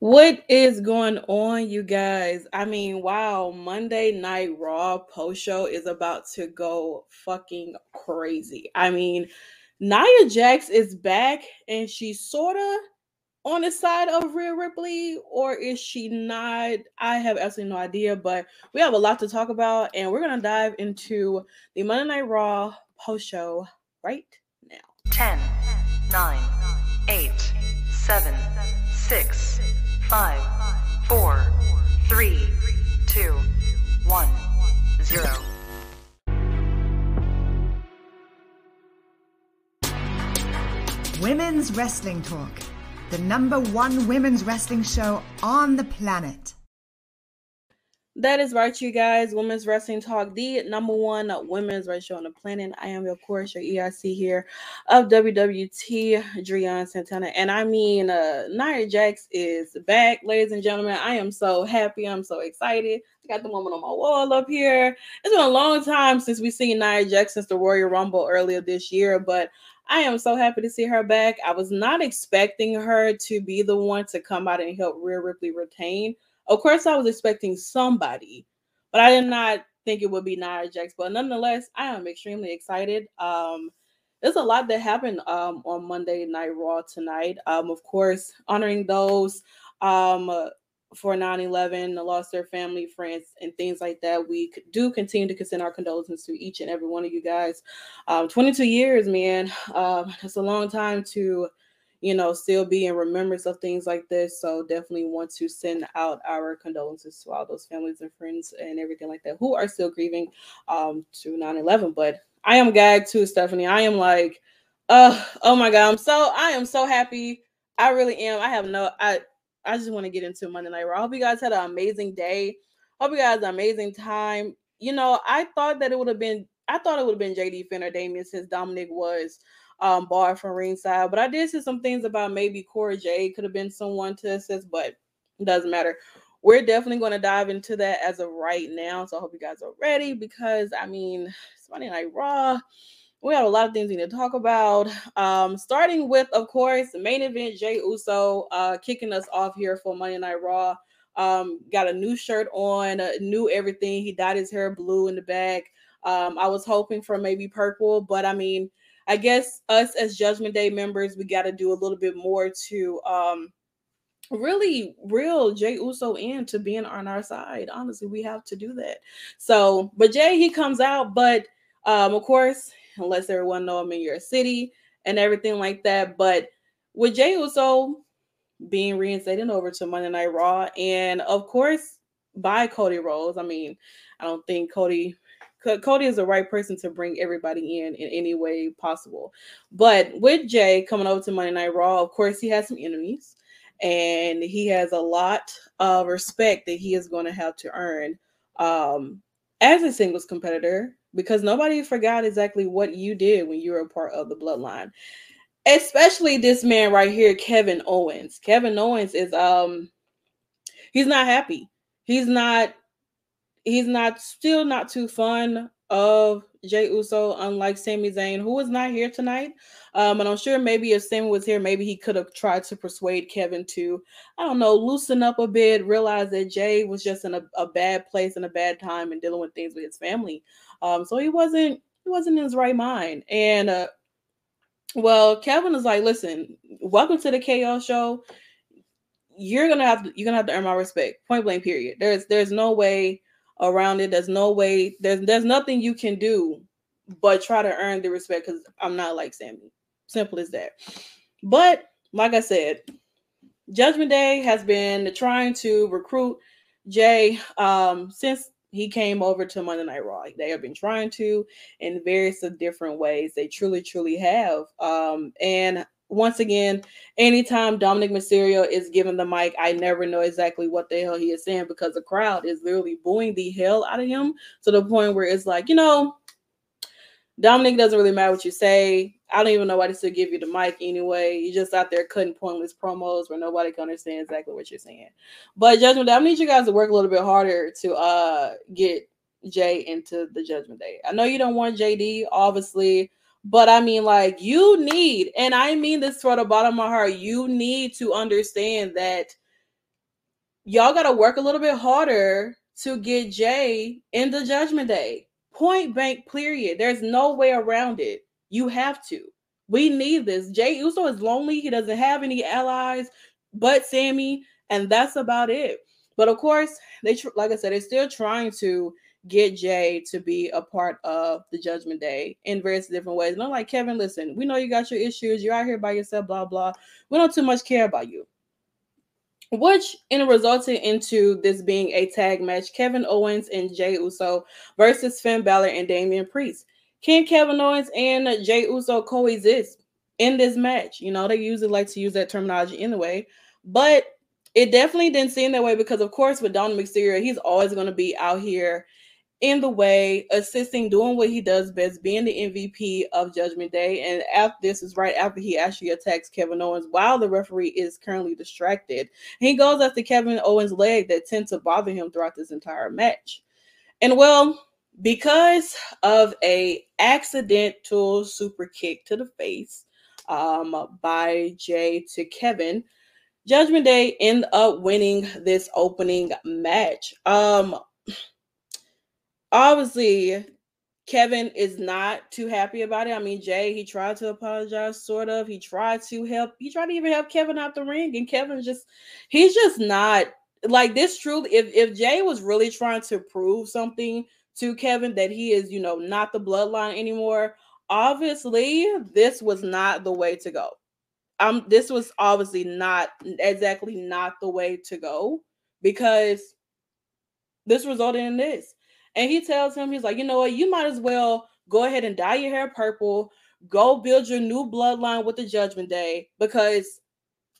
What is going on, you guys? I mean, wow, Monday Night Raw post show is about to go fucking crazy. I mean, Nia Jax is back and she's sort of on the side of Rhea Ripley, or is she not? I have absolutely no idea, but we have a lot to talk about, and we're gonna dive into the Monday Night Raw post show right now. 10, 9, 8, 7, 6, 5, 4, 3, 2, 1, 0. Women's Wrestling Talk, the number one women's wrestling show on the planet. That is right, you guys. Women's Wrestling Talk, the number one women's wrestling show on the planet. I am, of course, your ERC here of WWT, Drian Santana. And I mean, uh, Nia Jax is back, ladies and gentlemen. I am so happy. I'm so excited. I got the woman on my wall up here. It's been a long time since we've seen Nia Jax since the Royal Rumble earlier this year, but I am so happy to see her back. I was not expecting her to be the one to come out and help Rhea Ripley retain of course, I was expecting somebody, but I did not think it would be Nia Jax. But nonetheless, I am extremely excited. Um, there's a lot that happened um, on Monday Night Raw tonight. Um, of course, honoring those um, uh, for 9-11, lost their family, friends, and things like that. We do continue to send our condolences to each and every one of you guys. Um, 22 years, man. Um, that's a long time to you know, still be in remembrance of things like this. So definitely want to send out our condolences to all those families and friends and everything like that who are still grieving um to 9-11. But I am gagged too, Stephanie. I am like, uh, oh my god, I'm so I am so happy. I really am. I have no I I just want to get into Monday Night Raw. I hope you guys had an amazing day. Hope you guys amazing time. You know, I thought that it would have been I thought it would have been JD Finn or Damian since Dominik was um, barred from ringside. But I did see some things about maybe Cora Jade could have been someone to assist, but it doesn't matter. We're definitely going to dive into that as of right now. So I hope you guys are ready because I mean, it's Monday Night Raw. We have a lot of things we need to talk about. Um, starting with, of course, the main event, Jey Uso uh, kicking us off here for Monday Night Raw. Um, got a new shirt on, uh, new everything. He dyed his hair blue in the back. Um, I was hoping for maybe purple, but I mean, I guess us as Judgment Day members, we got to do a little bit more to um really reel Jey Uso in to being on our side. Honestly, we have to do that. So, but Jay he comes out, but um, of course, unless everyone know I'm in your city and everything like that. But with Jey Uso being reinstated over to Monday Night Raw, and of course by Cody Rhodes. I mean, I don't think Cody Cody is the right person to bring everybody in in any way possible. But with Jay coming over to Monday Night Raw, of course, he has some enemies and he has a lot of respect that he is going to have to earn um, as a singles competitor because nobody forgot exactly what you did when you were a part of the bloodline. Especially this man right here, Kevin Owens. Kevin Owens is um he's not happy. He's not he's not still not too fun of Jey Uso, unlike Sami Zayn, who was not here tonight. Um, and I'm sure maybe if Sami was here, maybe he could have tried to persuade Kevin to, I don't know, loosen up a bit, realize that Jay was just in a, a bad place and a bad time and dealing with things with his family. Um, so he wasn't he wasn't in his right mind. And uh, well, Kevin is like, listen, welcome to the KO show. You're gonna have to you're gonna have to earn my respect. Point blank, period. There's there's no way around it. There's no way, there's there's nothing you can do but try to earn the respect because I'm not like Sami. Simple as that. But like I said, Judgment Day has been trying to recruit Jay um, since he came over to Monday Night Raw. They have been trying to in various different ways. They truly, truly have. Um, and once again, anytime Dominik Mysterio is given the mic, I never know exactly what the hell he is saying because the crowd is literally booing the hell out of him to the point where it's like, you know, Dominik doesn't really matter what you say. I don't even know why they still give you the mic anyway. You're just out there cutting pointless promos where nobody can understand exactly what you're saying. But Judgment Day, I need you guys to work a little bit harder to uh get Jay into the Judgment Day. I know you don't want JD, obviously. But I mean, like, you need, and I mean this for the bottom of my heart, you need to understand that y'all got to work a little bit harder to get Jay in the Judgment Day. Point blank, period. There's no way around it. You have to. We need this. Jey Uso is lonely. He doesn't have any allies but Sami, and that's about it. But of course, they like I said, they're still trying to get Jay to be a part of the Judgment Day in various different ways. And I'm like, Kevin, listen, we know you got your issues. You're out here by yourself, blah blah. We don't too much care about you. Which in resulted into this being a tag match: Kevin Owens and Jey Uso versus Finn Balor and Damian Priest. Can Kevin Owens and Jey Uso coexist in this match? You know, they usually like to use that terminology anyway, but it definitely didn't seem that way because, of course, with Dominik Mysterio, he's always going to be out here in the way, assisting, doing what he does best, being the MVP of Judgment Day. And after this is right after he actually attacks Kevin Owens while the referee is currently distracted. He goes after Kevin Owens' leg that tends to bother him throughout this entire match. And well, because of a accidental super kick to the face um, by Jay to Kevin, Judgment Day end up winning this opening match. Um, obviously, Kevin is not too happy about it. I mean, Jay, he tried to apologize, sort of. He tried to help. He tried to even help Kevin out the ring, and Kevin just, he's just not like this. Truly, if if Jay was really trying to prove something to Kevin that he is, you know, not the bloodline anymore. Obviously, this was not the way to go. Um, this was obviously not exactly not the way to go because this resulted in this. And he tells him, he's like, you know what, you might as well go ahead and dye your hair purple, go build your new bloodline with the judgment day because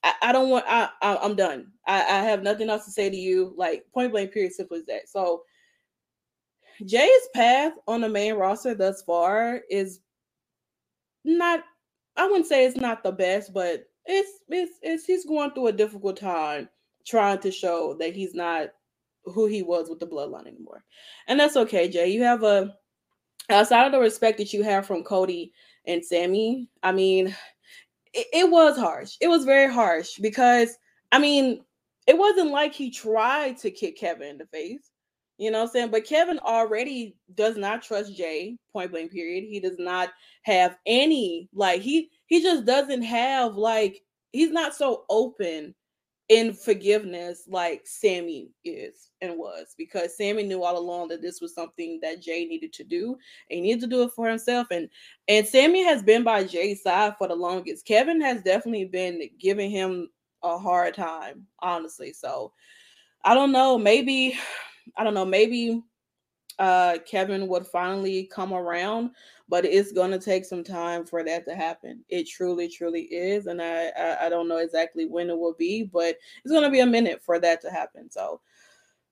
I, I don't want I, I am done. I, I have nothing else to say to you. Like point blank, period, simple as that. So Jay's path on the main roster thus far is not I wouldn't say it's not the best, but it's it's it's he's going through a difficult time trying to show that he's not who he was with the bloodline anymore. And that's okay, Jay. You have a outside of the respect that you have from Cody and Sami. I mean, it, it was harsh. It was very harsh because I mean, it wasn't like he tried to kick Kevin in the face. You know what I'm saying? But Kevin already does not trust Jay, point blank period. He does not have any like he he just doesn't have like he's not so open in forgiveness like Sami is and was because Sami knew all along that this was something that Jay needed to do. And he needed to do it for himself. And and Sami has been by Jay's side for the longest. Kevin has definitely been giving him a hard time, honestly. So I don't know. Maybe I don't know, maybe uh Kevin would finally come around, but it's gonna take some time for that to happen. It truly, truly is, and I, I I, don't know exactly when it will be, but it's gonna be a minute for that to happen. So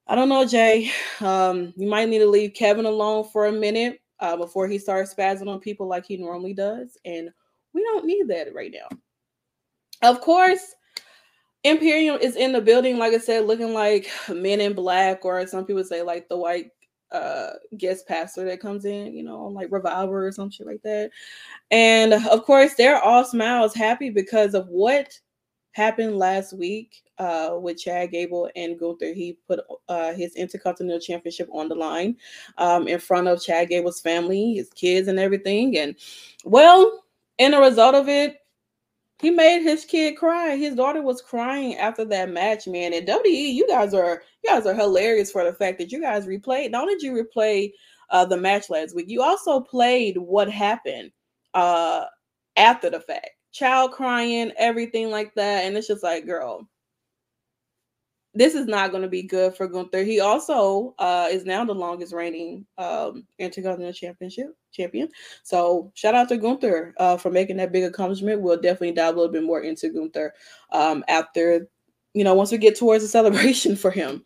I don't know, Jay. Um, you might need to leave Kevin alone for a minute uh, before he starts spazzing on people like he normally does, and we don't need that right now. Of course, Imperium is in the building, like I said, looking like men in black, or some people say like the white uh guest pastor that comes in, you know, on like Reviver or some shit like that. And of course, they're all smiles, happy because of what happened last week uh with Chad Gable and Gunther. He put uh his Intercontinental Championship on the line um in front of Chad Gable's family, his kids, and everything. And well, in the result of it, he made his kid cry. His daughter was crying after that match, man. And WWE, you guys are you guys are hilarious for the fact that you guys replayed. Not only did you replay uh, the match last week, you also played what happened uh, after the fact. Child crying, everything like that, and it's just like, girl, this is not going to be good for Gunther. He also uh, is now the longest reigning um, Intercontinental Championship champion. So shout out to Gunther uh, for making that big accomplishment. We'll definitely dive a little bit more into Gunther um, after, you know, once we get towards the celebration for him.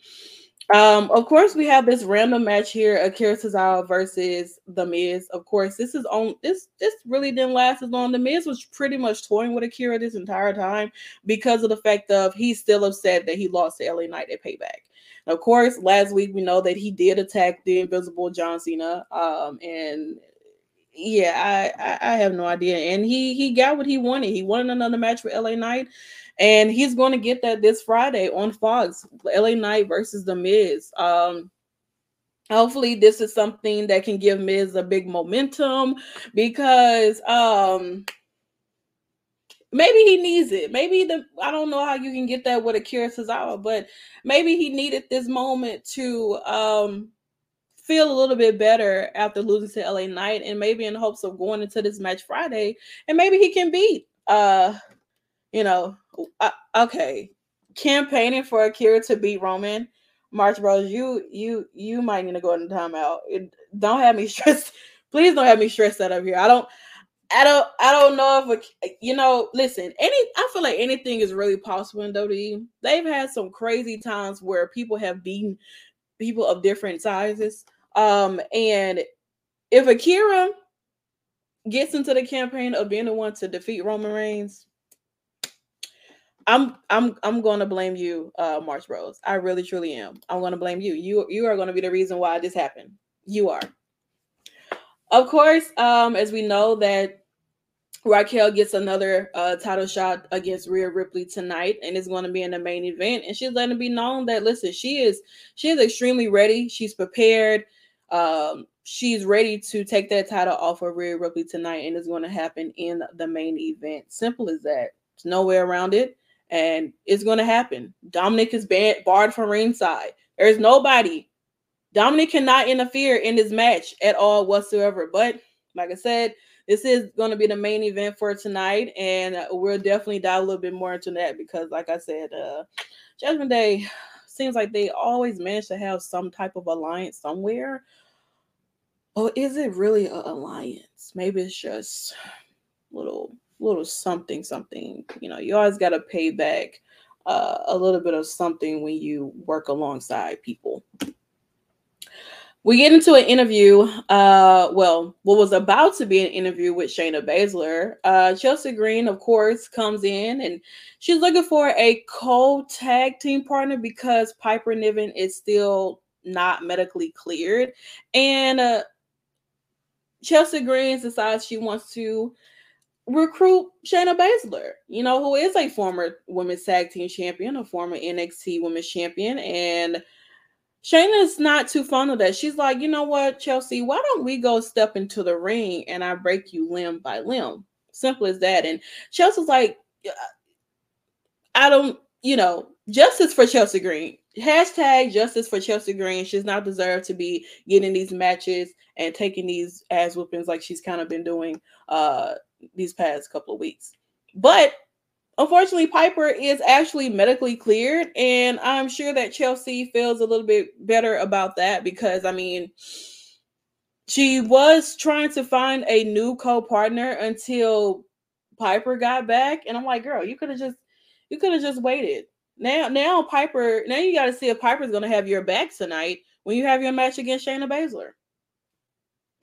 Um, of course, we have this random match here: Akira Tozawa versus The Miz. Of course, this is on this. This really didn't last as long. The Miz was pretty much toying with Akira this entire time because of the fact of he's still upset that he lost to LA Knight at Payback. of course, last week we know that he did attack the Invisible John Cena, um, and yeah, I, I, I have no idea. And he he got what he wanted. He wanted another match with LA Knight, and he's going to get that this Friday on Fox. LA Knight versus The Miz. Um, hopefully this is something that can give Miz a big momentum because um maybe he needs it. Maybe the I don't know how you can get that with Akira Tozawa, but maybe he needed this moment to um feel a little bit better after losing to LA Knight and maybe in hopes of going into this match Friday and maybe he can beat uh you know uh, okay campaigning for Akira to beat Roman March Bros you you you might need to go in timeout. It, don't have me stressed. Please don't have me stressed out up here. I don't I don't I don't know if a, you know listen any I feel like anything is really possible in WWE they've had some crazy times where people have beaten people of different sizes. Um, and if Akira gets into the campaign of being the one to defeat Roman Reigns, I'm I'm I'm going to blame you, uh, March Bros. I really truly am. I'm going to blame you. You you are going to be the reason why this happened. You are. Of course, um, as we know that Raquel gets another uh, title shot against Rhea Ripley tonight, and it's going to be in the main event. And she's letting it be known that listen, she is she is extremely ready. She's prepared. Um, she's ready to take that title off of Rhea Ripley tonight, and it's going to happen in the main event. Simple as that. There's no way around it, and it's going to happen. Dominik is banned, barred from ringside. There's nobody. Dominik cannot interfere in this match at all whatsoever. But like I said, this is going to be the main event for tonight, and we'll definitely dive a little bit more into that because, like I said, uh, Judgment Day seems like they always manage to have some type of alliance somewhere or is it really an alliance? Maybe it's just little little something something. You know, you always got to pay back uh, a little bit of something when you work alongside people. We get into an interview, uh, well, what was about to be an interview with Shayna Baszler. Uh, Chelsea Green, of course, comes in and she's looking for a co-tag team partner because Piper Niven is still not medically cleared. And uh, Chelsea Green decides she wants to recruit Shayna Baszler, you know, who is a former women's tag team champion, a former NXT women's champion. And Shayna's not too fond of that. She's like, you know what, Chelsea, why don't we go step into the ring and I break you limb by limb? Simple as that. And Chelsea's like, I don't, you know, justice for Chelsea Green. Hashtag justice for Chelsea Green. She's not deserved to be getting these matches and taking these ass whoopings like she's kind of been doing uh these past couple of weeks. But unfortunately, Piper is actually medically cleared, and I'm sure that Chelsea feels a little bit better about that because I mean, she was trying to find a new co-partner until Piper got back, and I'm like, girl, you could have just you could have just waited. Now, now Piper, now you got to see if Piper's gonna have your back tonight when you have your match against Shayna Baszler.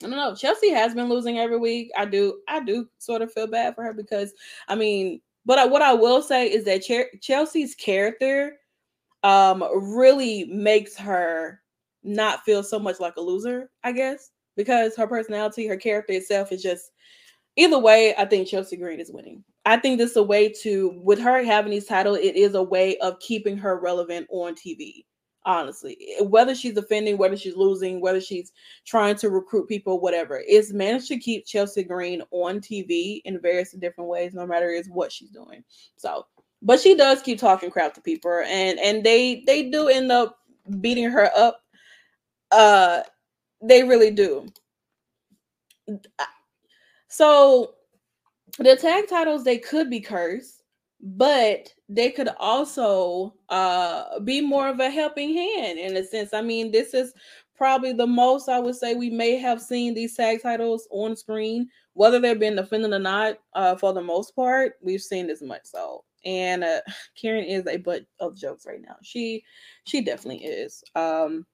I don't know. Chelsea has been losing every week. I do, I do sort of feel bad for her because, I mean, but I, what I will say is that Ch- Chelsea's character, um, really makes her not feel so much like a loser. I guess because her personality, her character itself is just. Either way, I think Chelsea Green is winning. I think this is a way to, with her having these title, it is a way of keeping her relevant on TV honestly whether she's offending whether she's losing whether she's trying to recruit people whatever it's managed to keep chelsea green on tv in various different ways no matter is what she's doing. So but she does keep talking crap to people and and they they do end up beating her up. Uh they really do. So the tag titles they could be cursed but they could also uh, be more of a helping hand in a sense. I mean, this is probably the most I would say we may have seen these tag titles on screen, whether they've been defending or not. Uh, for the most part, we've seen this much so. And uh, Karen is a butt of jokes right now. She she definitely is. Um,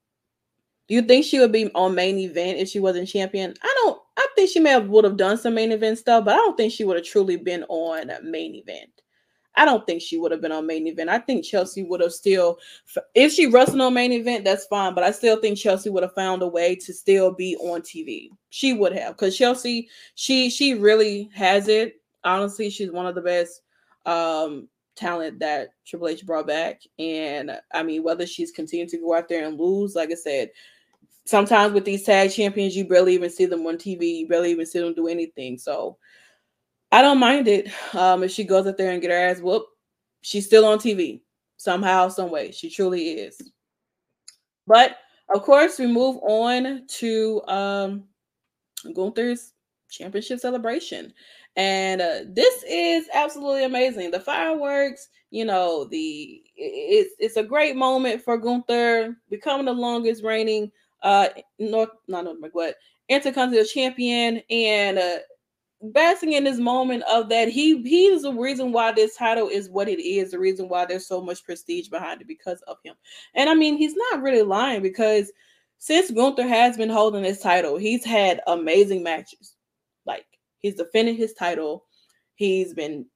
do you think she would be on main event if she wasn't champion? I don't. I think she may have would have done some main event stuff, but I don't think she would have truly been on main event. I don't think she would have been on main event. I think Chelsea would have still, if she wrestled on main event, that's fine. But I still think Chelsea would have found a way to still be on TV. She would have, because Chelsea, she she really has it. Honestly, she's one of the best um talent that Triple H brought back. And I mean, whether she's continuing to go out there and lose, like I said, sometimes with these tag champions, you barely even see them on TV. You barely even see them do anything. So I don't mind it. Um, if she goes up there and get her ass whooped, she's still on TV somehow, some way. She truly is. But of course, we move on to um Gunther's championship celebration. And uh, this is absolutely amazing. The fireworks, you know, the it's it's a great moment for Gunther becoming the longest reigning uh North not North what Intercontinental Champion and uh basking in this moment of that he he's the reason why this title is what it is the reason why there's so much prestige behind it because of him. And i mean he's not really lying because since gunther has been holding this title he's had amazing matches. Like he's defended his title. He's been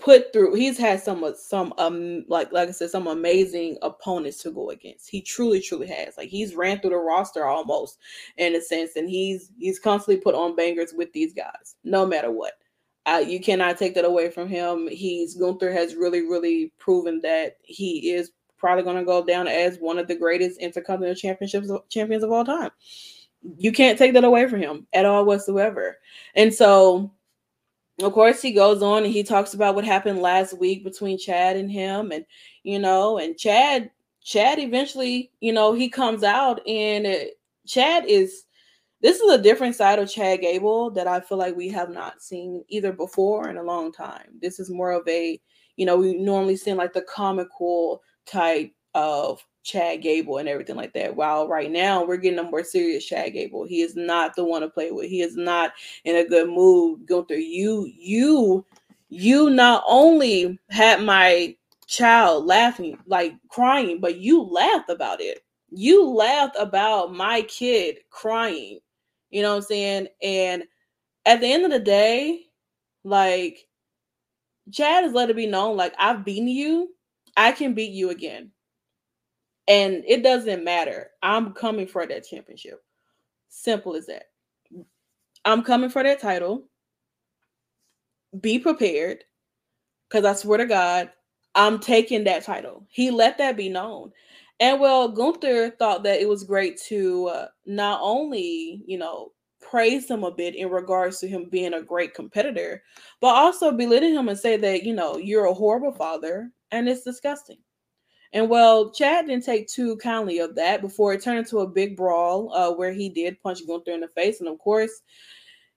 put through he's had some some um like like I said some amazing opponents to go against. He truly truly has. Like he's ran through the roster almost in a sense and he's he's constantly put on bangers with these guys no matter what. Uh, you cannot take that away from him. He's Gunther has really really proven that he is probably going to go down as one of the greatest intercontinental championships champions of all time. You can't take that away from him at all whatsoever. And so of course he goes on and he talks about what happened last week between chad and him and you know and chad chad eventually you know he comes out and uh, chad is this is a different side of chad gable that i feel like we have not seen either before in a long time. This is more of a you know we normally see like the comical type of Chad Gable and everything like that. While right now we're getting a more serious Chad Gable. He is not the one to play with. He is not in a good mood. Gunther, you, you, you not only had my child laughing, like crying, but you laughed about it. You laughed about my kid crying. You know what I'm saying? And at the end of the day, like Chad has let it be known, like I've beaten you, I can beat you again. And it doesn't matter. I'm coming for that championship. Simple as that. I'm coming for that title. Be prepared. Because I swear to God, I'm taking that title. He let that be known. And well, Gunther thought that it was great to uh, not only, you know, praise him a bit in regards to him being a great competitor, but also belittle him and say that, you know, you're a horrible father and it's disgusting. And well, Chad didn't take too kindly of that before it turned into a big brawl uh, where he did punch Gunther in the face. And of course,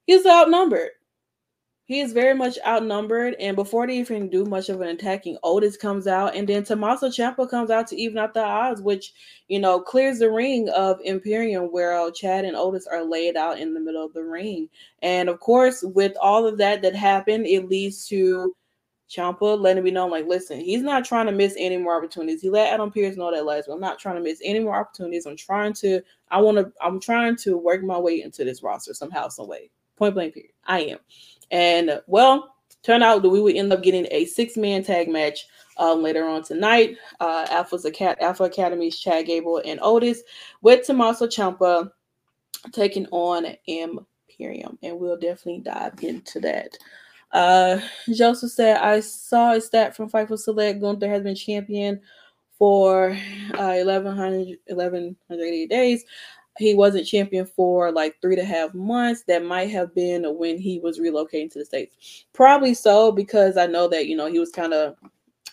he's outnumbered. He is very much outnumbered. And before they even do much of an attacking, Otis comes out. And then Tommaso Ciampa comes out to even out the odds, which, you know, clears the ring of Imperium where uh, Chad and Otis are laid out in the middle of the ring. And of course, with all of that that happened, it leads to Ciampa letting me know, like, listen, he's not trying to miss any more opportunities. He let Adam Pearce know that last but I'm not trying to miss any more opportunities. I'm trying to, I want to, I'm trying to work my way into this roster somehow, some way. Point blank period. I am. And well, turn out that we would end up getting a six-man tag match um, later on tonight. Uh, Alpha's Alpha Academy's Chad Gable and Otis with Tommaso Ciampa taking on Imperium. And we'll definitely dive into that. Uh, Joseph said, I saw a stat from Fightful Select. Gunther has been champion for uh, 1100, 1180 days. He wasn't champion for like three a half months. That might have been when he was relocating to the States. Probably so, because I know that, you know, he was kind of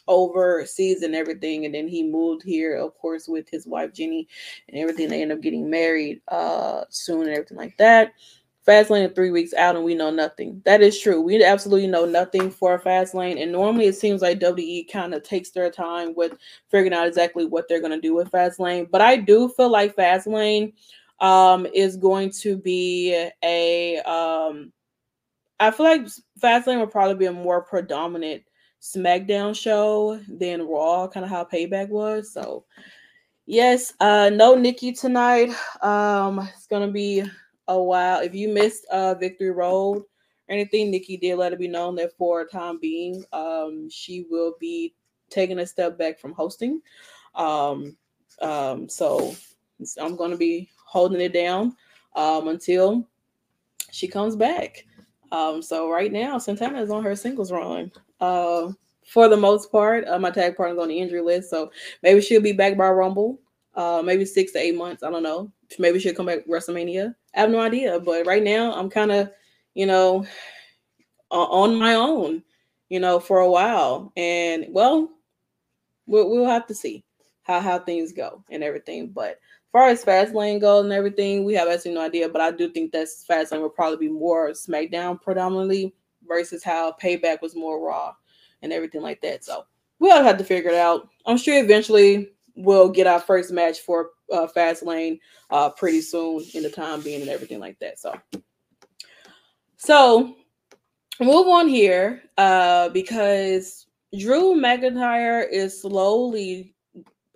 overseas and everything. And then he moved here, of course, with his wife Jinny and everything. They end up getting married uh soon and everything like that. Fastlane three weeks out and we know nothing. That is true. We absolutely know nothing for Fastlane. And normally it seems like WWE kind of takes their time with figuring out exactly what they're going to do with Fastlane. But I do feel like Fastlane um, is going to be a. Um, I feel like Fastlane will probably be a more predominant SmackDown show than Raw, kind of how Payback was. So, yes, uh, no Nikki tonight. Um, it's gonna be a while. If you missed uh Victory Road or anything, Nikki did let it be known that for a time being, um, she will be taking a step back from hosting. Um, um, so I'm gonna be holding it down um until she comes back. Um, so right now, Santana is on her singles run. Uh, for the most part. Uh, my tag partner's on the injury list, so maybe she'll be back by Rumble. Uh, maybe six to eight months. I don't know. Maybe she'll come back WrestleMania. I have no idea. But right now, I'm kind of, you know, on my own, you know, for a while. And well, we'll, we'll have to see how how things go and everything. But as far as Fastlane goes and everything, we have absolutely no idea. But I do think that Fastlane will probably be more SmackDown predominantly versus how Payback was more Raw and everything like that. So we'll have to figure it out. I'm sure eventually we'll get our first match for uh, Fastlane uh, pretty soon in the time being and everything like that. So, so move on here uh, because Drew McIntyre is slowly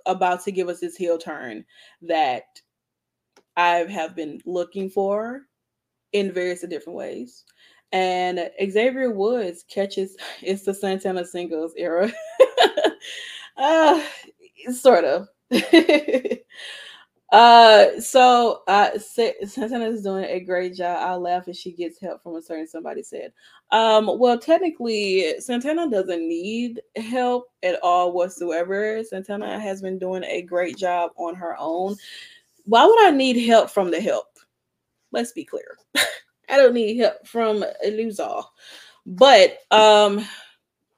about to give us this heel turn that I have been looking for in various different ways. And Xavier Woods catches it's the Santana singles era. uh, sort of. uh, so uh, Santana is doing a great job. I'll laugh if she gets help from a certain somebody said. Um, well, technically, Santana doesn't need help at all whatsoever. Santana has been doing a great job on her own. Why would I need help from the help? Let's be clear. I don't need help from Luzar. But um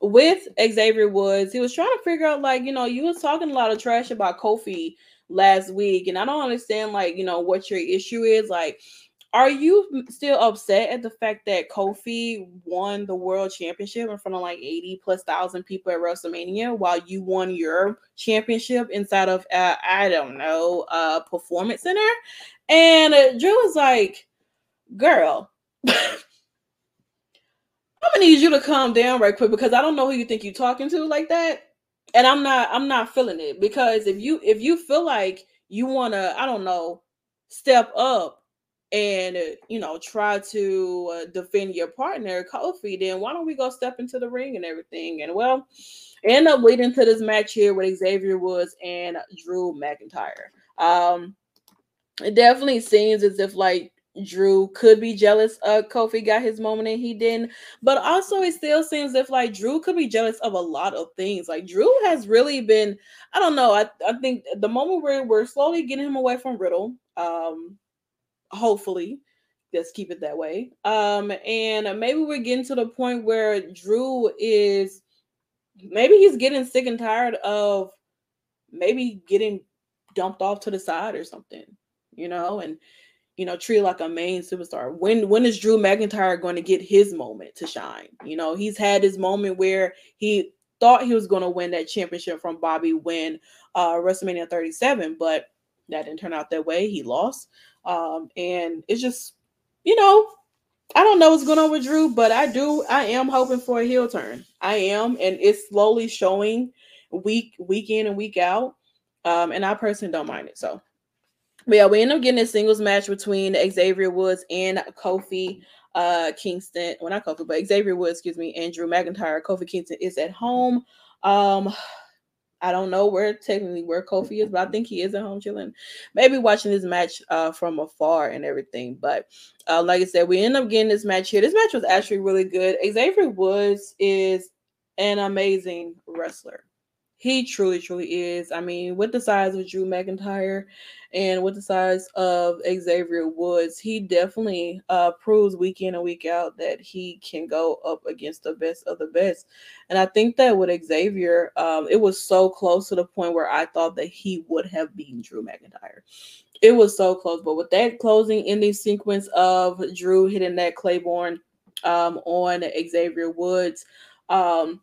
with Xavier Woods, he was trying to figure out, like, you know, you was talking a lot of trash about Kofi last week, and I don't understand, like, you know, what your issue is. Like, are you still upset at the fact that Kofi won the world championship in front of like 80 plus thousand people at WrestleMania while you won your championship inside of, uh, I don't know, uh, Performance Center? And uh, Drew was like, girl. I'm gonna need you to calm down right quick because I don't know who you think you're talking to like that. And I'm not I'm not feeling it because if you if you feel like you wanna, I don't know, step up and you know try to uh, defend your partner Kofi, then why don't we go step into the ring and everything? And well, end up leading to this match here with Xavier Woods and Drew McIntyre. Um, it definitely seems as if like Drew could be jealous uh Kofi got his moment and he didn't. But also it still seems if like Drew could be jealous of a lot of things. Like Drew has really been, I don't know. I, I think the moment where we're slowly getting him away from Riddle, um, hopefully. Let's keep it that way. Um, and maybe we're getting to the point where Drew is maybe he's getting sick and tired of maybe getting dumped off to the side or something, you know, and you know, treated like a main superstar. When when is Drew McIntyre going to get his moment to shine? You know, he's had his moment where he thought he was going to win that championship from Bobby when uh, WrestleMania 37, but that didn't turn out that way. He lost. Um, and it's just, you know, I don't know what's going on with Drew, but I do. I am hoping for a heel turn. I am, and it's slowly showing week week in and week out. Um, and I personally don't mind it. So but yeah, we end up getting a singles match between Xavier Woods and Kofi uh, Kingston. Well, not Kofi, but Xavier Woods, excuse me, and Drew McIntyre. Kofi Kingston is at home. Um, I don't know where technically where Kofi is, but I think he is at home chilling. Maybe watching this match uh, from afar and everything. But uh, like I said, we end up getting this match here. This match was actually really good. Xavier Woods is an amazing wrestler. He truly, truly is. I mean, with the size of Drew McIntyre and with the size of Xavier Woods, he definitely uh, proves week in and week out that he can go up against the best of the best. And I think that with Xavier, um, it was so close to the point where I thought that he would have beaten Drew McIntyre. It was so close. But with that closing ending sequence of Drew hitting that Claymore um, on Xavier Woods, um,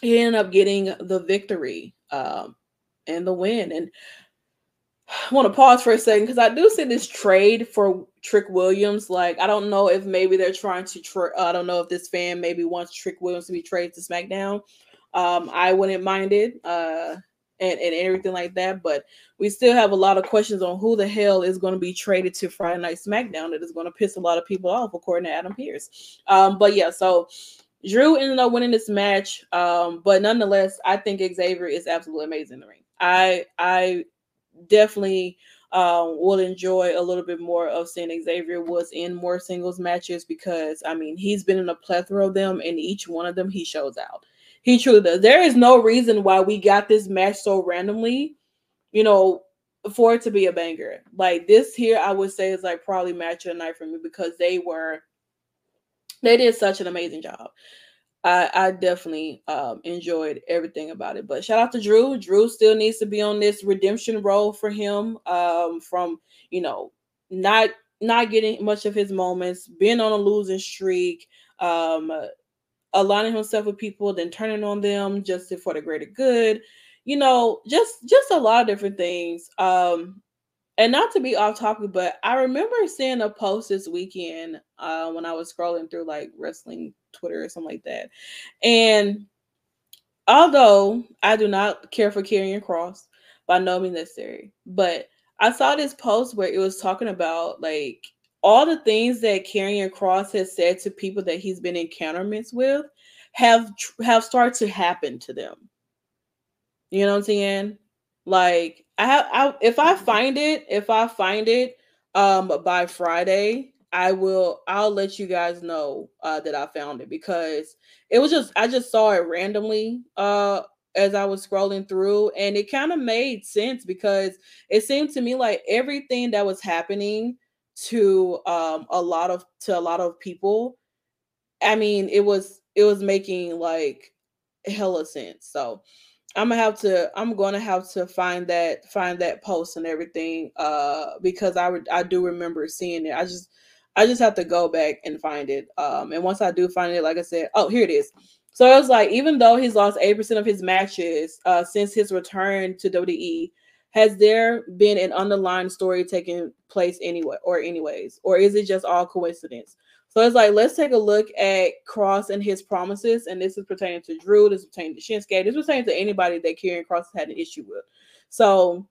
he ended up getting the victory um, and the win. And I want to pause for a second because I do see this trade for Trick Williams. Like, I don't know if maybe they're trying to. Tra- I don't know if this fan maybe wants Trick Williams to be traded to SmackDown. Um, I wouldn't mind it. Uh, and, and everything like that. But we still have a lot of questions on who the hell is going to be traded to Friday Night SmackDown that is going to piss a lot of people off, according to Adam Pearce. Um, but yeah, so Drew ended up winning this match, um, but nonetheless, I think Xavier is absolutely amazing in the ring. I I definitely um, will enjoy a little bit more of seeing Xavier Woods in more singles matches because I mean he's been in a plethora of them, and each one of them he shows out. He truly does. There is no reason why we got this match so randomly, you know, for it to be a banger. Like this here, I would say is like probably match of the night for me because they were they did such an amazing job. I, I definitely um, enjoyed everything about it. But shout out to Drew. Drew still needs to be on this redemption role for him um, from you know not not getting much of his moments, being on a losing streak, um, aligning himself with people, then turning on them just for the greater good. You know, just just a lot of different things. Um, and not to be off topic, but I remember seeing a post this weekend uh, when I was scrolling through like wrestling Twitter or something like that. And although I do not care for Karrion Kross by no means necessary, but I saw this post where it was talking about like all the things that Karrion Kross has said to people that he's been in counterments with have have started to happen to them. You know what I'm saying? Like I have I, if I find it, if I find it um by Friday, I will I'll let you guys know uh that I found it because it was just I just saw it randomly uh as I was scrolling through and it kind of made sense because it seemed to me like everything that was happening to um a lot of to a lot of people I mean it was it was making like hella sense. So I'm gonna have to I'm gonna have to find that find that post and everything uh because I would I do remember seeing it. I just I just have to go back and find it. Um and once I do find it, like I said, oh here it is. So it was like even though he's lost 8% of his matches uh since his return to WWE, has there been an underlying story taking place anyway or anyways? Or is it just all coincidence? So it's like, let's take a look at Kross and his promises. And this is pertaining to Drew, this is pertaining to Shinsuke, this is pertaining to anybody that Karrion Kross had an issue with. So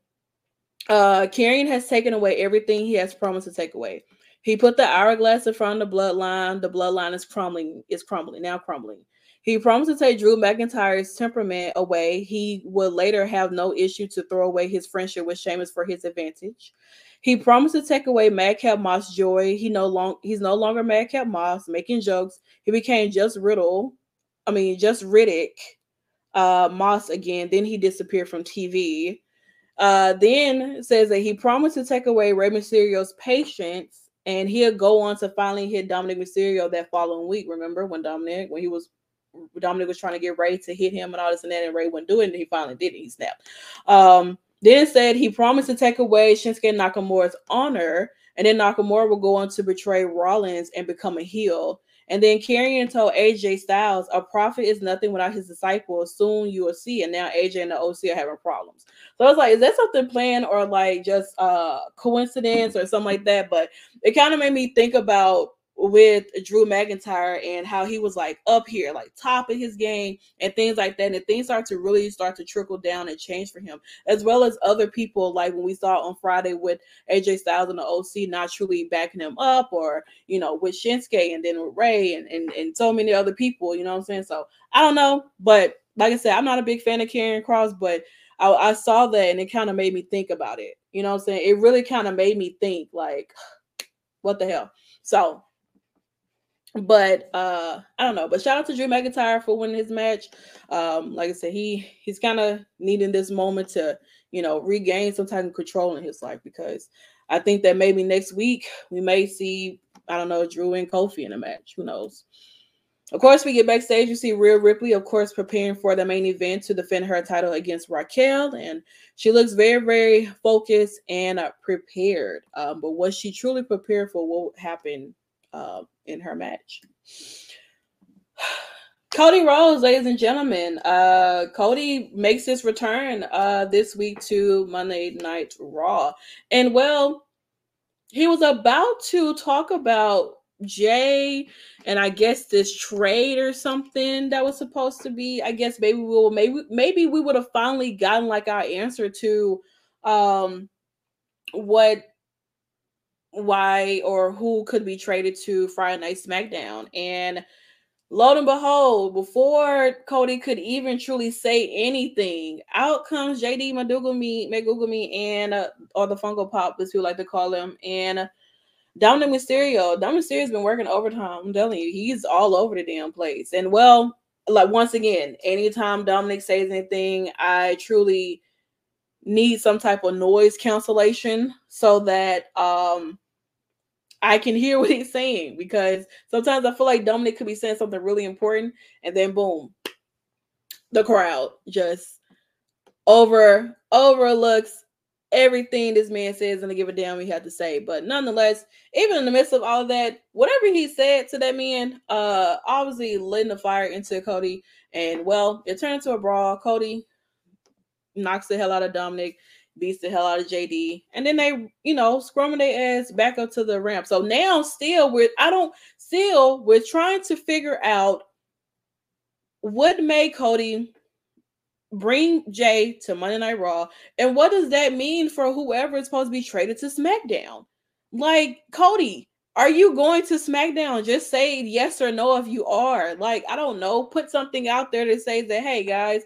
uh Karrion has taken away everything he has promised to take away. He put the hourglass in front of the bloodline. The bloodline is crumbling, is crumbling, now crumbling. He promised to take Drew McIntyre's temperament away. He would later have no issue to throw away his friendship with Sheamus for his advantage. He promised to take away Madcap Moss joy. He no long he's no longer Madcap Moss making jokes. He became just Riddle. I mean, just Riddick uh, Moss again. Then he disappeared from TV. Uh, then says that he promised to take away Rey Mysterio's patience, and he'll go on to finally hit Dominik Mysterio that following week. Remember when Dominik when he was Dominik was trying to get Rey to hit him and all this and that, and Rey wouldn't do it, and he finally did it. He snapped. Um, then said he promised to take away Shinsuke Nakamura's honor, and then Nakamura will go on to betray Rollins and become a heel. And then Karrion told AJ Styles, a prophet is nothing without his disciples. Soon you will see. And now AJ and the OC are having problems. So I was like, is that something planned or like just uh coincidence or something like that? But it kind of made me think about with Drew McIntyre and how he was like up here, like top of his game and things like that. And things start to really start to trickle down and change for him, as well as other people, like when we saw on Friday with AJ Styles and the OC not truly backing him up, or you know, with Shinsuke and then with Rey and, and, and so many other people, you know what I'm saying? So I don't know, but like I said, I'm not a big fan of Karrion Kross, but I, I saw that and it kind of made me think about it. You know what I'm saying? It really kind of made me think, like, what the hell? So but uh I don't know. But shout out to Drew McIntyre for winning his match. Um, like I said, he he's kind of needing this moment to you know regain some type of control in his life because I think that maybe next week we may see I don't know Drew and Kofi in a match. Who knows? Of course, we get backstage. You see Rhea Ripley, of course, preparing for the main event to defend her title against Raquel, and she looks very, very focused and uh, prepared. Um, but was she truly prepared for what happened uh, in her match. Cody Rhodes, ladies and gentlemen. Uh, Cody makes his return uh, this week to Monday Night Raw. And well, he was about to talk about Jay and I guess this trade or something that was supposed to be. I guess maybe we will maybe maybe we would have finally gotten like our answer to um what why or who could be traded to Friday Night SmackDown. And lo and behold, before Cody could even truly say anything, out comes JD Madugami, Megugami, and uh, or the Funko Pop, as we like to call him, and Dominik Mysterio. Dominik Mysterio's been working overtime. I'm telling you, he's all over the damn place. And well, like once again, anytime Dominik says anything, I truly need some type of noise cancellation so that um I can hear what he's saying because sometimes I feel like Dominik could be saying something really important and then boom, the crowd just over overlooks everything this man says and to give a damn he had to say. But nonetheless, even in the midst of all of that, whatever he said to that man, uh obviously lit the fire into Cody. And well, it turned into a brawl. Cody knocks the hell out of Dominik, beats the hell out of JD, and then they, you know, scrumming their ass back up to the ramp. So now still we're I don't still we're trying to figure out what made Cody bring Jey to Monday Night Raw, and what does that mean for whoever is supposed to be traded to SmackDown? Like Cody, are you going to SmackDown? Just say yes or no if you are. Like I don't know, put something out there that says that hey guys,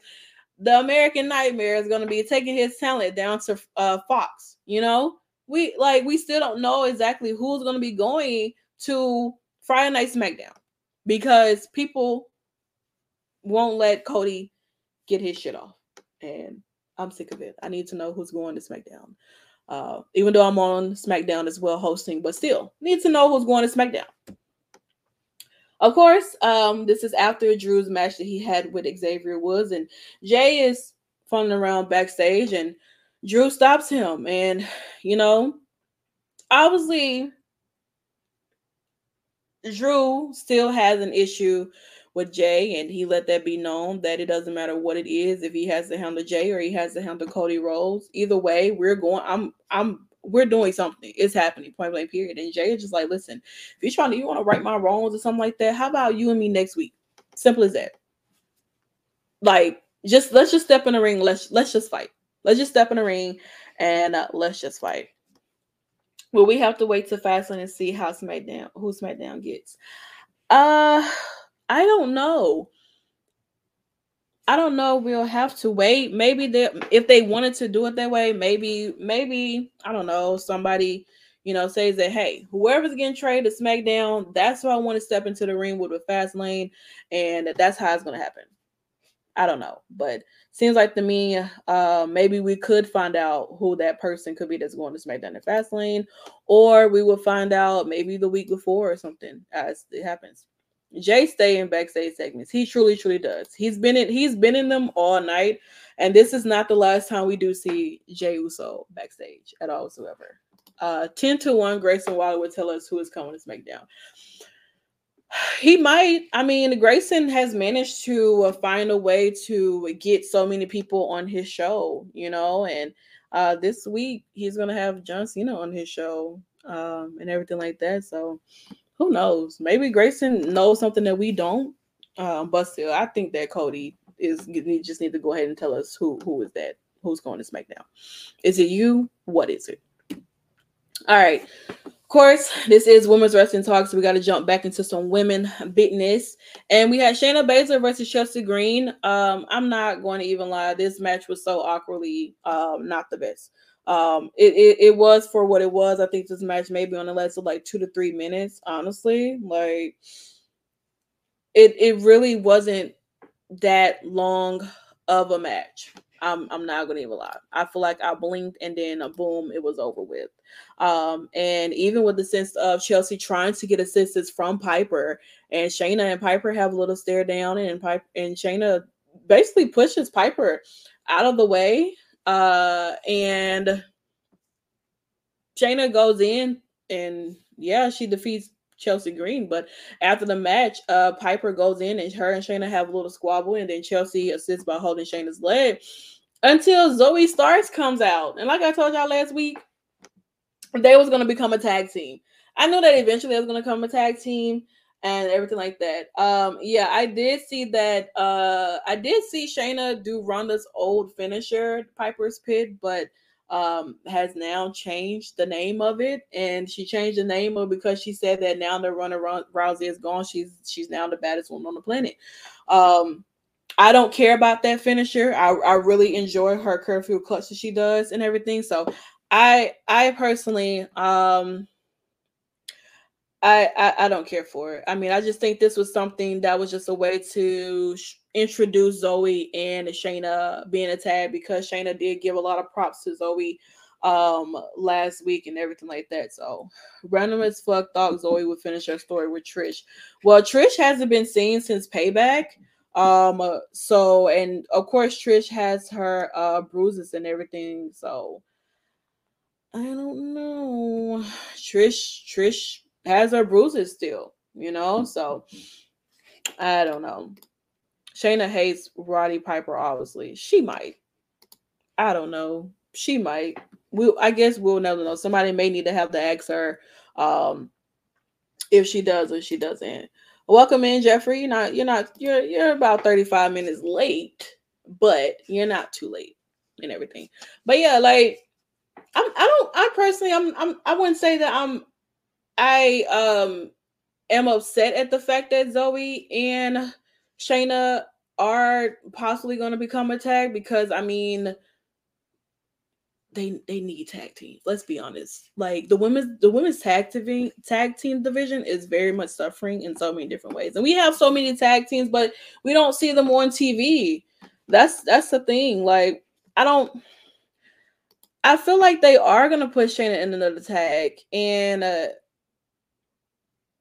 the American Nightmare is going to be taking his talent down to uh, Fox. You know, we like we still don't know exactly who's going to be going to Friday Night SmackDown because people won't let Cody get his shit off, and I'm sick of it. I need to know who's going to SmackDown. Uh, even though I'm on SmackDown as well hosting, but still need to know who's going to SmackDown. Of course, um, this is after Drew's match that he had with Xavier Woods, and Jey is funning around backstage, and Drew stops him, and you know, obviously, Drew still has an issue with Jey, and he let that be known that it doesn't matter what it is if he has to handle Jey or he has to handle Cody Rhodes. Either way, we're going. I'm I'm we're doing something. It's happening, point blank, period. And Jey is just like, listen, if you're trying to, you want to right my wrongs or something like that, how about you and me next week? Simple as that. Like, just let's just step in the ring. Let's let's just fight. Let's just step in the ring and uh, let's just fight. Well, we have to wait to Fastlane and see how SmackDown, who SmackDown gets. Uh, I don't know. I don't know. We'll have to wait. Maybe they, if they wanted to do it that way, maybe, maybe I don't know. Somebody, you know, says that hey, whoever's getting traded SmackDown, that's who I want to step into the ring with with Fastlane, and that's how it's gonna happen. I don't know, but seems like to me, uh, maybe we could find out who that person could be that's going to SmackDown at Fastlane, or we will find out maybe the week before or something as it happens. Jey stay in backstage segments. He truly, truly does. He's been in he's been in them all night. And this is not the last time we do see Jey Uso backstage at all whatsoever. Uh 10 to 1, Grayson Waller would tell us who is coming to SmackDown. He might. I mean, Grayson has managed to uh, find a way to get so many people on his show, you know, and uh this week he's gonna have John Cena on his show um and everything like that. So who knows? Maybe Grayson knows something that we don't. Um, but still, I think that Cody is. You just need to go ahead and tell us who who is that? Who's going to SmackDown? Is it you? What is it? All right. Of course, this is women's wrestling talk, so we got to jump back into some women business. And we had Shayna Baszler versus Chelsea Green. Um, I'm not going to even lie, this match was so awkwardly um, not the best. Um, it, it, it was for what it was. I think this match maybe on the less of like two to three minutes. Honestly, like it it really wasn't that long of a match. I'm I'm not gonna even lie. I feel like I blinked and then a boom, it was over with. Um, and even with the sense of Chelsea trying to get assistance from Piper and Shayna and Piper have a little stare down and Piper and Shayna basically pushes Piper out of the way uh, and Shayna goes in and yeah, she defeats Chelsea Green. But after the match, uh, Piper goes in and her and Shayna have a little squabble, and then Chelsea assists by holding Shayna's leg until Zoey Starks comes out. And like I told y'all last week, they was gonna become a tag team. I knew that eventually they was gonna become a tag team and everything like that. Um, yeah, I did see that. Uh, I did see Shayna do Ronda's old finisher, Piper's Pit, but um has now changed the name of it and she changed the name of because she said that now that Ronda Rousey is gone she's she's now the baddest woman on the planet um I don't care about that finisher I, I really enjoy her Kirifuda Clutch that she does and everything so I I personally um I, I, I don't care for it. I mean, I just think this was something that was just a way to sh- introduce Zoey and Shayna being attacked because Shayna did give a lot of props to Zoey um last week and everything like that. So random as fuck thought Zoey would finish her story with Trish. Well, Trish hasn't been seen since payback. Um so and of course Trish has her uh bruises and everything. So I don't know. Trish Trish has her bruises still, you know. So I don't know. Shayna hates Roddy Piper, obviously. She might. I don't know. She might. We I guess we'll never know. Somebody may need to have to ask her um if she does or she doesn't. Welcome in, Jeffrey. You're not you're not you're you're about 35 minutes late, but you're not too late and everything. But yeah, like I'm I don't I personally I'm I'm I wouldn't say that I'm I um am upset at the fact that Zoey and Shayna are possibly going to become a tag because I mean they they need tag teams. Let's be honest. Like the women's the women's tag team tag team division is very much suffering in so many different ways. And we have so many tag teams, but we don't see them on TV. That's that's the thing. Like I don't I feel like they are gonna put Shayna in another tag, and uh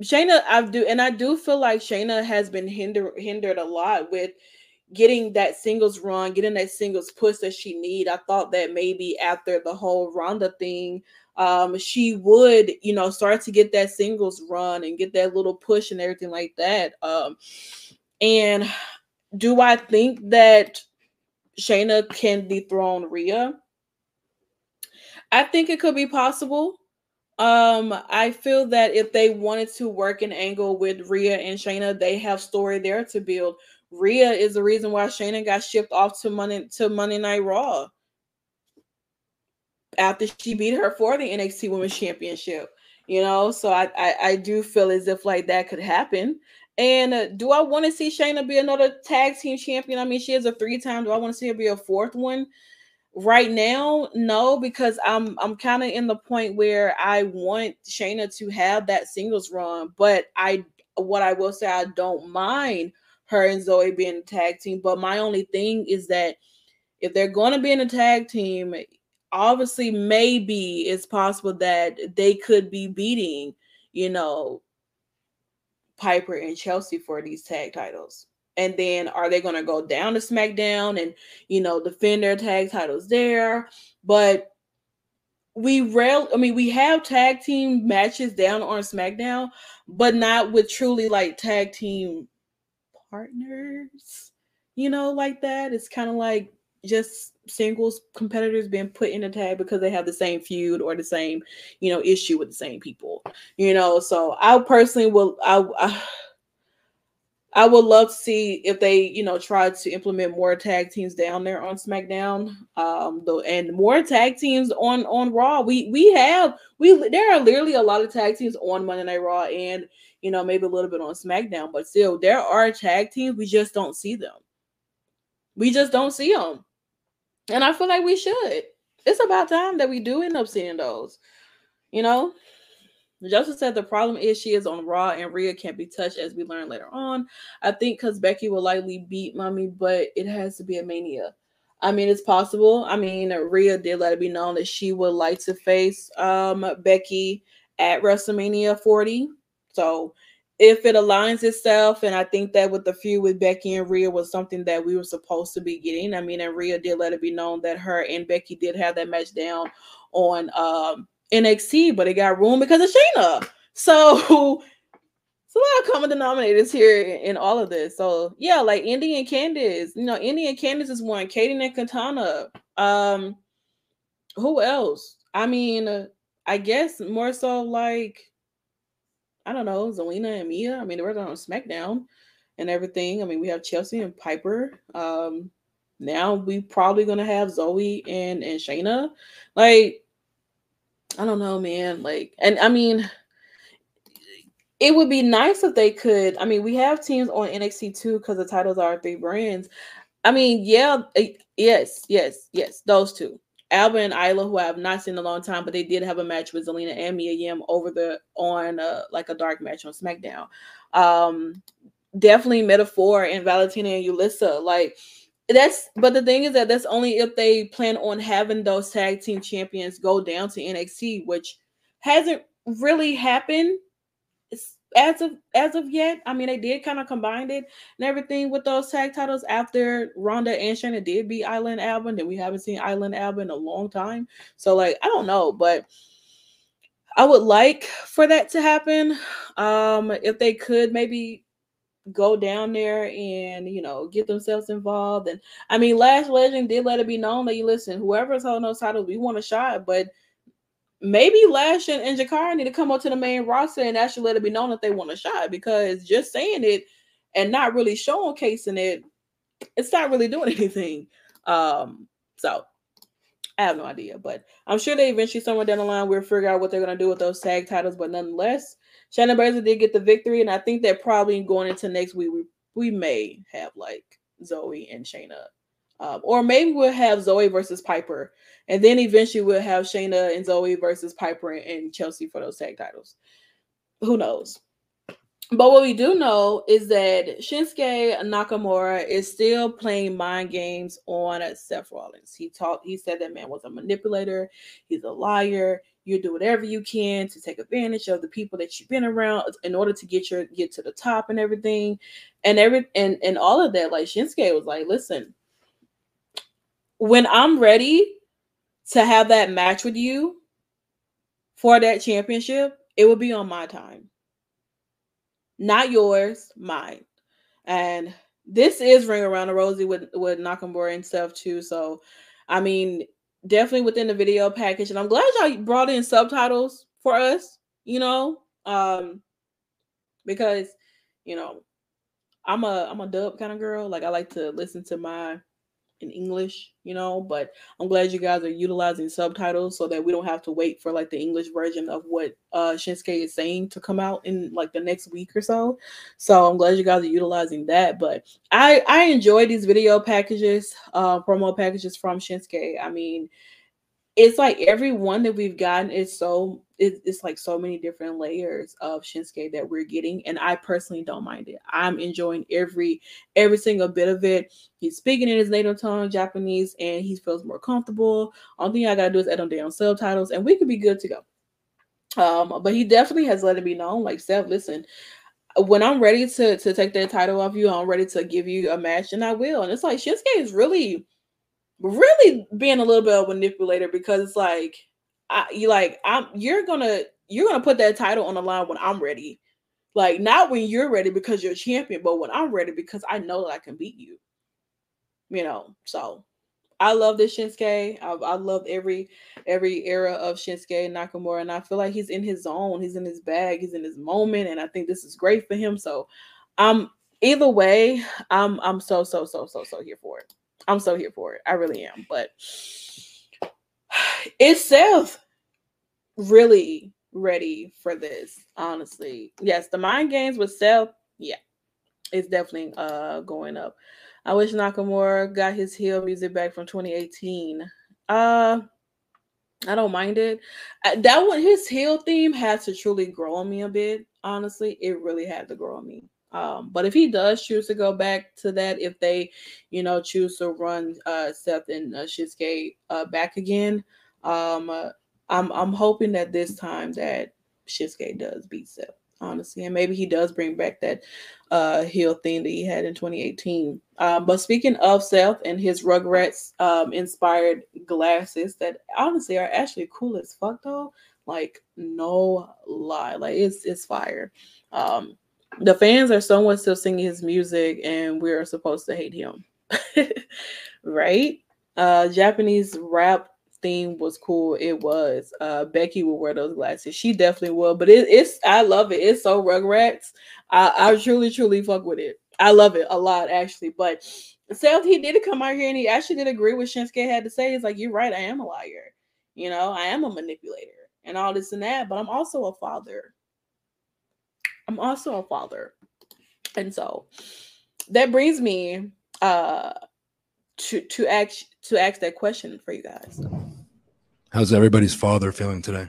Shayna, I do, and I do feel like Shayna has been hindered hindered a lot with getting that singles run, getting that singles push that she need. I thought that maybe after the whole Ronda thing, um, she would, you know, start to get that singles run and get that little push and everything like that. Um, and do I think that Shayna can dethrone Rhea? I think it could be possible. Um, I feel that if they wanted to work an angle with Rhea and Shayna, they have story there to build. Rhea is the reason why Shayna got shipped off to Monday to Monday Night Raw after she beat her for the NXT Women's Championship. You know, so I I, I do feel as if like that could happen. And uh, do I want to see Shayna be another tag team champion? I mean, she is a three time. Do I want to see her be a fourth one? Right now no because i'm i'm kind of in the point where i want shayna to have that singles run but i what i will say i don't mind her and zoe being a tag team but my only thing is that if they're going to be in a tag team obviously maybe it's possible that they could be beating you know piper and chelsea for these tag titles and then are they going to go down to SmackDown and you know defend their tag titles there? But we rail I mean we have tag team matches down on SmackDown, but not with truly like tag team partners, you know, like that. It's kind of like just singles competitors being put in a tag because they have the same feud or the same, you know, issue with the same people. You know, so I personally will I, I I would love to see if they, you know, try to implement more tag teams down there on SmackDown. Um, though, and more tag teams on on Raw. We we have we there are literally a lot of tag teams on Monday Night Raw, and you know maybe a little bit on SmackDown, but still there are tag teams. We just don't see them. We just don't see them, and I feel like we should. It's about time that we do end up seeing those. You know, Joseph said the problem is she is on Raw and Rhea can't be touched, as we learn later on. I think because Becky will likely beat Mommy, but it has to be a Mania. I mean, it's possible. I mean, Rhea did let it be known that she would like to face um, Becky at WrestleMania 40. So if it aligns itself, and I think that with the feud with Becky and Rhea was something that we were supposed to be getting. I mean, and Rhea did let it be known that her and Becky did have that match down on um, NXT, but it got ruined because of Shayna. So it's a lot of common denominators here in, all of this. So yeah, like Indi and Candice, you know, Indi and Candice is one. Katie and Katana. Um, who else? I mean, I guess more so like I don't know, Zelina and Mia. I mean, they were on SmackDown and everything. I mean, we have Chelsea and Piper. Um, now we probably gonna have Zoey and and Shayna. Like I don't know, man. Like, and I mean, it would be nice if they could. I mean, we have teams on NXT too because the titles are three brands. I mean, yeah, eh, yes, yes, yes, those two. Alba and Isla, who I have not seen in a long time, but they did have a match with Zelina and Mia Yim over the on uh, like a dark match on SmackDown. Um, definitely Meta-Four and Valentina and Yulisa. Like that's but the thing is that that's only if they plan on having those tag team champions go down to NXT, which hasn't really happened as of as of yet. I mean, they did kind of combine it and everything with those tag titles after Ronda and Shayna did beat Isla and Alba, and we haven't seen Isla and Alba in a long time. So like, I don't know, but I would like for that to happen. Um, if they could maybe go down there and you know get themselves involved. And I mean, Lash Legend did let it be known that you listen, whoever's holding those titles, we want a shot, but maybe Lash and, and Jakara need to come up to the main roster and actually let it be known that they want a shot because just saying it and not really showcasing it, it's not really doing anything. Um, so I have no idea, but I'm sure they eventually somewhere down the line we'll figure out what they're gonna do with those tag titles. But nonetheless, Shayna Baszler did get the victory, and I think that probably going into next week we we may have like Zoey and Shayna, um, or maybe we'll have Zoey versus Piper, and then eventually we'll have Shayna and Zoey versus Piper and Chelsea for those tag titles. Who knows? But what we do know is that Shinsuke Nakamura is still playing mind games on Seth Rollins. He talked, he said that man was a manipulator, he's a liar, you do whatever you can to take advantage of the people that you've been around in order to get your get to the top and everything. And every and and all of that like shinsuke was like listen when i'm ready to have that match with you for that championship it will be on my time not yours mine and this is ring around the Rosie with with nakamura and stuff too so i mean definitely within the video package. And I'm glad y'all brought in subtitles for us, you know, um, because you know, I'm a I'm a dub kind of girl. Like I like to listen to my in English, you know, but I'm glad you guys are utilizing subtitles so that we don't have to wait for like the English version of what uh Shinsuke is saying to come out in like the next week or so. So I'm glad you guys are utilizing that. But I I enjoy these video packages, uh promo packages from Shinsuke. I mean, it's like every one that we've gotten is so it, it's like so many different layers of Shinsuke that we're getting, and I personally don't mind it. I'm enjoying every every single bit of it. He's speaking in his native tongue, Japanese, and he feels more comfortable. Only thing I gotta do is add on down subtitles, and we could be good to go. Um, but he definitely has let it be known, like Seth, listen, when I'm ready to to take that title off you, I'm ready to give you a match, and I will. And it's like Shinsuke is really really being a little bit of a manipulator because it's like I, you like I'm you're gonna you're gonna put that title on the line when I'm ready. Like not when you're ready because you're a champion, but when I'm ready because I know that I can beat you. You know, so I love this Shinsuke. I, I love every every era of Shinsuke Nakamura, and I feel like he's in his zone. He's in his bag. He's in his moment, and I think this is great for him. So, I'm either way. I'm I'm so so so so so here for it. I'm so here for it. I really am. But is Seth really ready for this? Honestly, yes. The mind games with Seth, yeah, it's definitely uh going up. I wish Nakamura got his heel music back from 2018. Uh, I don't mind it. That one, his heel theme had to truly grow on me a bit. Honestly, it really had to grow on me. Um, but if he does choose to go back to that, if they, you know, choose to run uh, Seth and uh, uh, back again, um, uh, I'm I'm hoping that this time that Shinsuke does beat Seth, honestly, and maybe he does bring back that uh, heel thing that he had in 2018. Um, but speaking of Seth and his Rugrats um, inspired glasses, that honestly are actually cool as fuck though. Like no lie, like it's it's fire. Um, the fans are somewhat still singing his music and we're supposed to hate him. Right? Uh japanese rap theme was cool. It was. Uh becky will wear those glasses. She definitely will but it, it's i love it. It's so rugrats. I i truly truly fuck with it. I love it a lot actually. But Seth, he did come out here and he actually did agree with Shinsuke had to say. He's like, You're right, I am a liar. You know, I am a manipulator and all this and that, but I'm also a father. I'm also a father. And so that brings me uh to to ask to ask that question for you guys. How's everybody's father feeling today?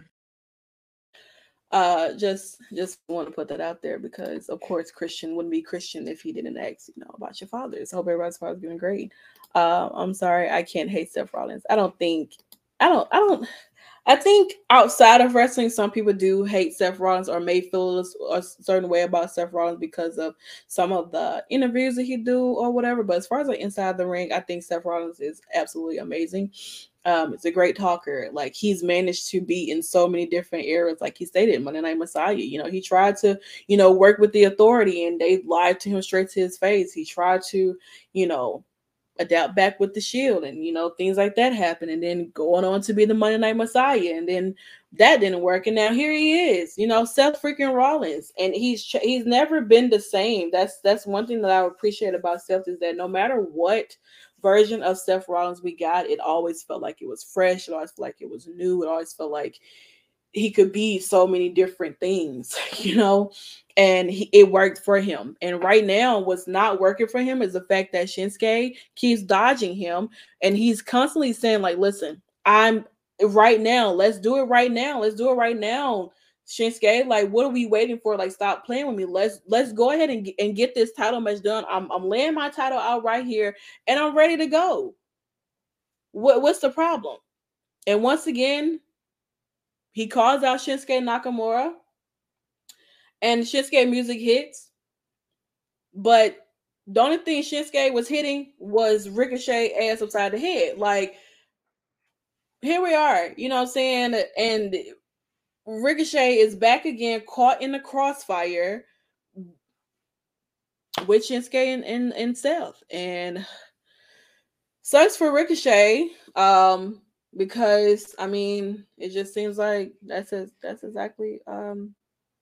uh just just want to put that out there because of course christian wouldn't be christian if he didn't ask you know about your fathers I hope everybody's father's doing great uh i'm sorry i can't hate seth rollins i don't think i don't i don't I think outside of wrestling, some people do hate Seth Rollins or may feel a certain way about Seth Rollins because of some of the interviews that he do or whatever. But as far as like inside the ring, I think Seth Rollins is absolutely amazing. Um, it's a great talker. Like he's managed to be in so many different eras. Like he stated, Monday Night Messiah. You know, he tried to, you know, work with the authority, and they lied to him straight to his face. He tried to, you know, adapt back with the shield and you know things like that happen and then going on to be the Monday Night Messiah and then that didn't work and now here he is you know Seth freaking Rollins and he's he's never been the same. That's that's one thing that I appreciate about Seth is that no matter what version of Seth Rollins we got it always felt like it was fresh it always felt like it was new it always felt like he could be so many different things, you know, and he, it worked for him. And right now, what's not working for him is the fact that Shinsuke keeps dodging him, and he's constantly saying, like, "Listen, I'm right now. Let's do it right now. Let's do it right now." Shinsuke, like, what are we waiting for? Like, stop playing with me. Let's let's go ahead and, and get this title match done. I'm I'm laying my title out right here, and I'm ready to go. What what's the problem? And once again, he calls out Shinsuke Nakamura, and Shinsuke music hits. But the only thing Shinsuke was hitting was Ricochet ass upside the head. Like, here we are, you know what I'm saying? And Ricochet is back again, caught in the crossfire with Shinsuke and, and, and Seth. And sucks for Ricochet. Um, because I mean, it just seems like that's a, that's exactly um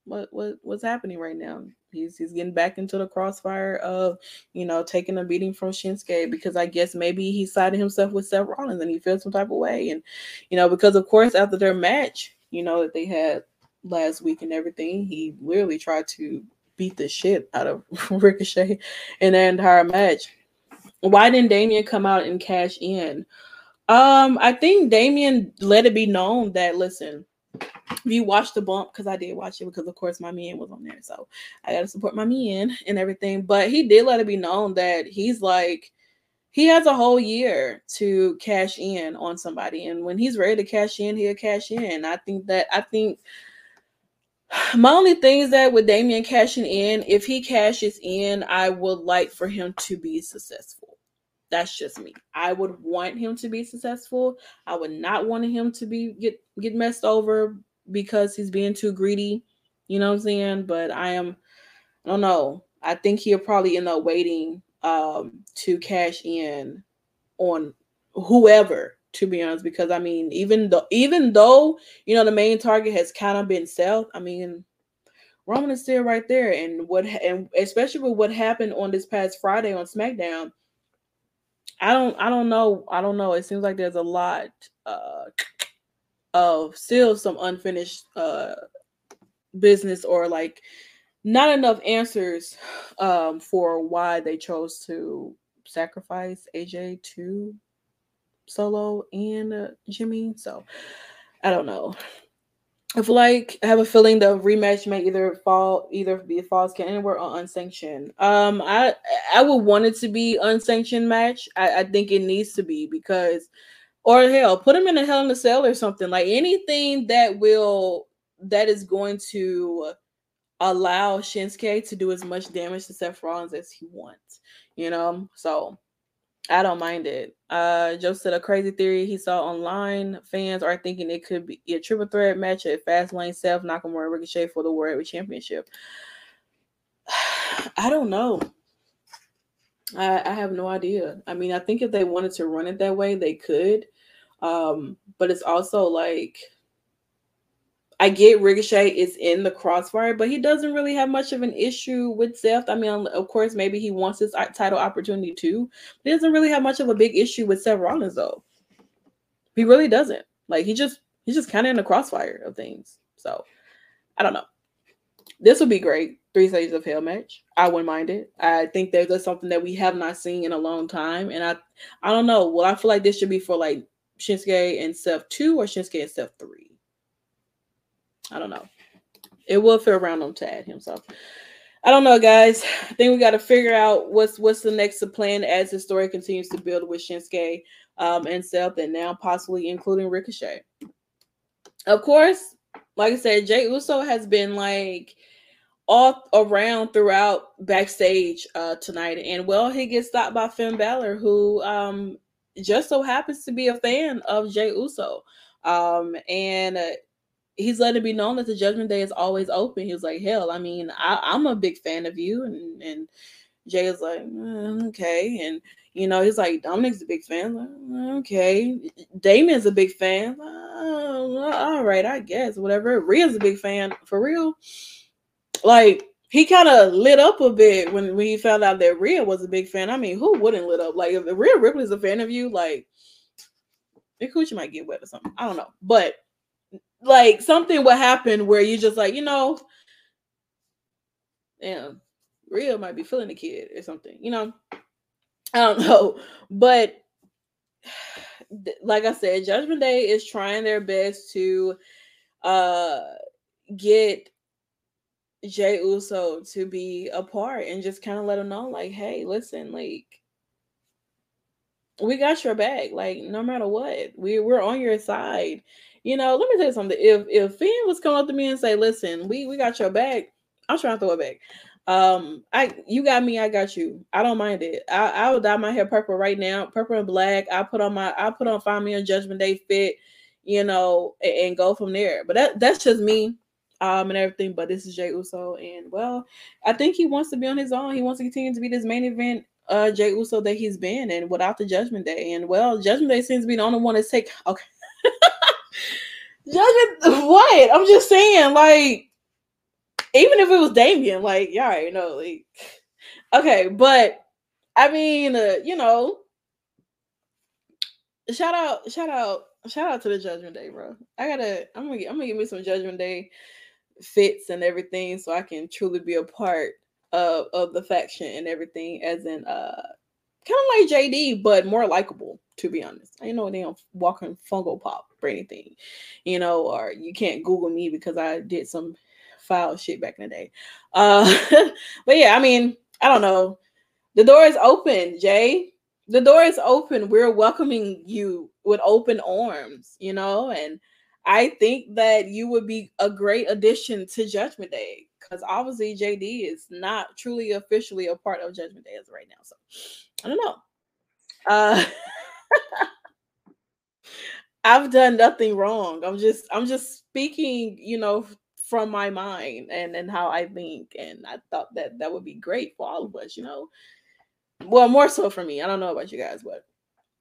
what what what's happening right now. He's he's getting back into the crossfire of you know taking a beating from Shinsuke because I guess maybe he sided himself with Seth Rollins and he feels some type of way, and you know because of course after their match, you know that they had last week and everything, he literally tried to beat the shit out of Ricochet in the entire match. Why didn't Damian come out and cash in? Um, I think Damian let it be known that listen, if you watch the bump, because I did watch it because of course my man was on there, so I gotta support my man and everything. But he did let it be known that he's like he has a whole year to cash in on somebody, and when he's ready to cash in, he'll cash in. I think that I think my only thing is that with Damian cashing in, if he cashes in, I would like for him to be successful that's just me. I would want him to be successful. I would not want him to be get get messed over because he's being too greedy. You know what I'm saying? But I am I don't know. I think he'll probably end up waiting um to cash in on whoever to be honest because I mean even though even though you know the main target has kind of been Seth, I mean Roman is still right there and what and especially with what happened on this past Friday on SmackDown I don't I don't know. I don't know. It seems like there's a lot uh of still some unfinished uh business or like not enough answers um for why they chose to sacrifice AJ to Solo and uh, Jimmy. So I don't know. I feel like I have a feeling the rematch may either fall either be a false count anywhere or unsanctioned. Um, I I would want it to be unsanctioned match. I, I think it needs to be because, or hell, put him in a Hell in a Cell or something like anything that will that is going to allow Shinsuke to do as much damage to Seth Rollins as he wants. You know, so I don't mind it. Uh, Joe said a crazy theory he saw online. Fans are thinking it could be a triple threat match at Fastlane, Seth Nakamura, and Ricochet for the World Championship. I don't know. I, I have no idea. I mean, I think if they wanted to run it that way, they could. Um, but it's also like I get Ricochet is in the crossfire, but he doesn't really have much of an issue with Seth. I mean, of course, maybe he wants his uh, title opportunity too. But he doesn't really have much of a big issue with Seth Rollins, though. He really doesn't. Like he just he's just kind of in the crossfire of things. So I don't know. This would be great. Three stages of hell match. I wouldn't mind it. I think there's just something that we have not seen in a long time, and I I don't know. Well, I feel like this should be for like Shinsuke and Seth two or Shinsuke and Seth three. I don't know. it will feel random to add him. So I don't know, guys. I think we got to figure out what's what's the next plan as the story continues to build with Shinsuke um, and Seth, and now possibly including Ricochet. Of course, like I said, Jey Uso has been like all around throughout backstage uh, tonight, and well, he gets stopped by Finn Balor, who um, just so happens to be a fan of Jey Uso, um, and. Uh, he's letting it be known that the judgment day is always open. He was like, hell, I mean, I, am a big fan of you. And, and Jey is like, mm, okay. And, you know, he's like, Dominik's a big fan. Like, mm, okay. Damian's a big fan. Uh, all right, I guess, whatever. Rhea's a big fan. For real. Like, he kind of lit up a bit when, when he found out that Rhea was a big fan. I mean, who wouldn't lit up? Like, if Rhea Ripley's a fan of you, like, your coochie might get wet or something. I don't know. But like something would happen where you just like, you know, damn, Rhea might be feeling the kid or something, you know. I don't know. But like I said, Judgment Day is trying their best to uh get Jey Uso to be a part and just kind of let him know, like, hey, listen, like we got your back. Like, no matter what, we we're on your side you know, let me tell you something. If if Finn was coming up to me and say, "Listen, we we got your back," I'm trying to throw it back. Um, I you got me, I got you. I don't mind it. I I will dye my hair purple right now, purple and black. I put on my I put on find me a Judgment Day fit, you know, and, and go from there. But that that's just me um and everything. But this is Jey Uso, and well, I think he wants to be on his own. He wants to continue to be this main event uh Jey Uso that he's been and without the Judgment Day. And well, Judgment Day seems to be the only one that's take okay. Judgment what? I'm just saying, like, even if it was Damian, like, y'all already know, like, okay, but I mean, uh, you know, shout out, shout out, shout out to the Judgment Day, bro. I gotta, I'm gonna, I'm gonna give me some Judgment Day fits and everything, so I can truly be a part of of the faction and everything, as in, uh, kind of like JD, but more likable, to be honest. I know they don't walking Funko Pop or anything, you know, or you can't Google me because I did some foul shit back in the day. Uh, but yeah, I mean, I don't know. The door is open, Jey. The door is open. We're welcoming you with open arms, you know, and I think that you would be a great addition to Judgment Day because obviously JD is not truly officially a part of Judgment Day as right now. So I don't know. Uh, I've done nothing wrong. I'm just I'm just speaking, you know, from my mind and and how I think, and I thought that that would be great for all of us, you know. Well, more so for me. I don't know about you guys, but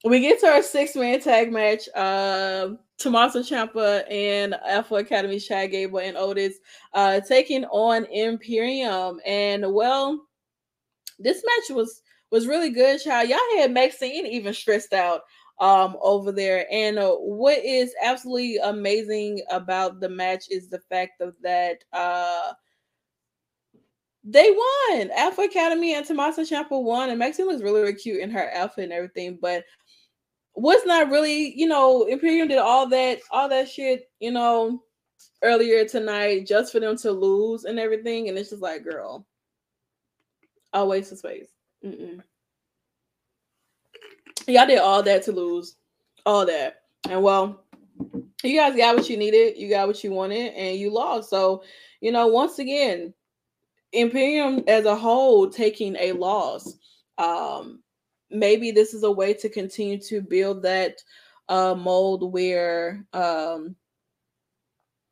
we get to our six man tag match. Uh, Tommaso Ciampa and Alpha Academy Chad Gable and Otis uh, taking on Imperium, and well, this match was was really good, child. Y'all had Maxine even stressed out um over there. And uh, what is absolutely amazing about the match is the fact of that uh they won. Alpha Academy and Tommaso Ciampa won, and Maxine looks really, really cute in her outfit and everything. But was not really, you know, Imperium did all that, all that shit, you know, earlier tonight just for them to lose and everything. And it's just like, girl, a waste of space. Mm-mm. Y'all did all that to lose, all that, and well, you guys got what you needed, you got what you wanted, and you lost. So, you know, once again, Imperium as a whole taking a loss. Um, maybe this is a way to continue to build that uh, mold where um,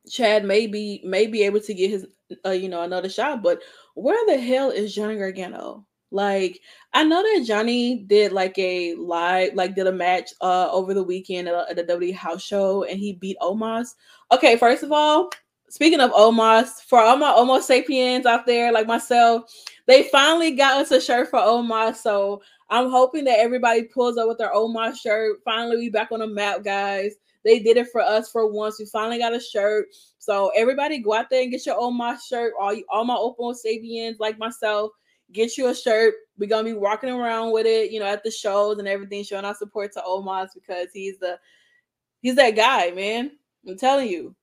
Chad may be may be able to get his uh, you know another shot. But where the hell is Johnny Gargano? Like I know that Johnny did like a live, like did a match uh over the weekend at, at the W House Show, and he beat Omos. Okay, first of all, speaking of Omos, for all my Omos sapiens out there like myself, they finally got us a shirt for Omos. So I'm hoping that everybody pulls up with their Omos shirt. Finally, we back on the map, guys. They did it for us for once. We finally got a shirt. So everybody go out there and get your Omos shirt. All you, all my Omos Sapiens like myself get you a shirt. We're gonna be walking around with it, you know, at the shows and everything, showing our support to Omos because he's the he's that guy, man. I'm telling you.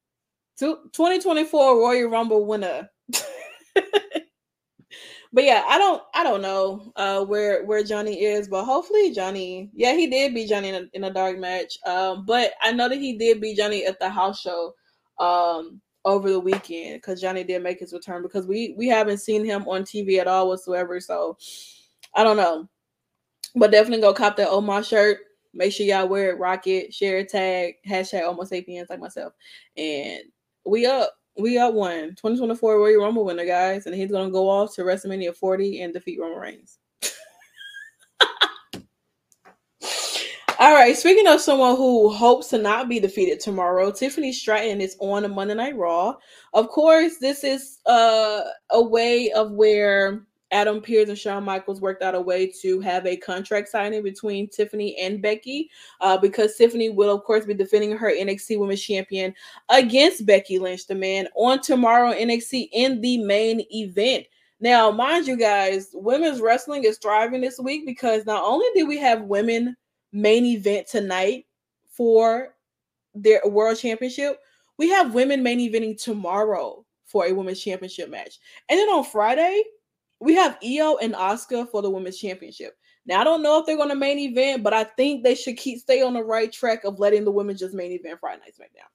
2024 Royal Rumble winner. but yeah, I don't I don't know uh where where Johnny is, but hopefully Johnny, yeah, he did beat Johnny in a, in a dark match. Um, but I know that he did beat Johnny at the house show um over the weekend because Johnny did make his return because we we haven't seen him on TV at all whatsoever. So I don't know. But definitely go cop that Omar shirt. Make sure y'all wear it, rock it, share a tag, hashtag Homo sapiens like myself. And we up. We up one. 2024 Royal Rumble winner, guys. And he's gonna go off to WrestleMania 40 and defeat Roman Reigns. All right, speaking of someone who hopes to not be defeated tomorrow, Tiffany Stratton is on a Monday Night Raw. Of course, this is uh, a way of where Adam Pearce and Shawn Michaels worked out a way to have a contract signing between Tiffany and Becky, uh, because Tiffany will, of course, be defending her NXT Women's Champion against Becky Lynch, the man, on tomorrow NXT in the main event. Now, mind you guys, women's wrestling is thriving this week because not only did we have women main event tonight for their world championship, we have women main eventing tomorrow for a women's championship match. And then on Friday, we have Io and Asuka for the women's championship. Now I don't know if they're going to main event, but I think they should keep stay on the right track of letting the women just main event Friday Night SmackDown.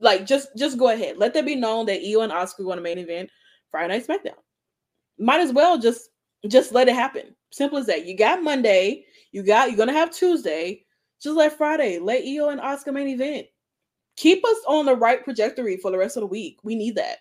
Like just just go ahead, let that be known that Io and Asuka going to main event Friday Night SmackDown. Might as well just just let it happen. Simple as that. You got Monday, you got you're gonna have Tuesday. Just let Friday, let Io and Asuka main event. Keep us on the right trajectory for the rest of the week. We need that.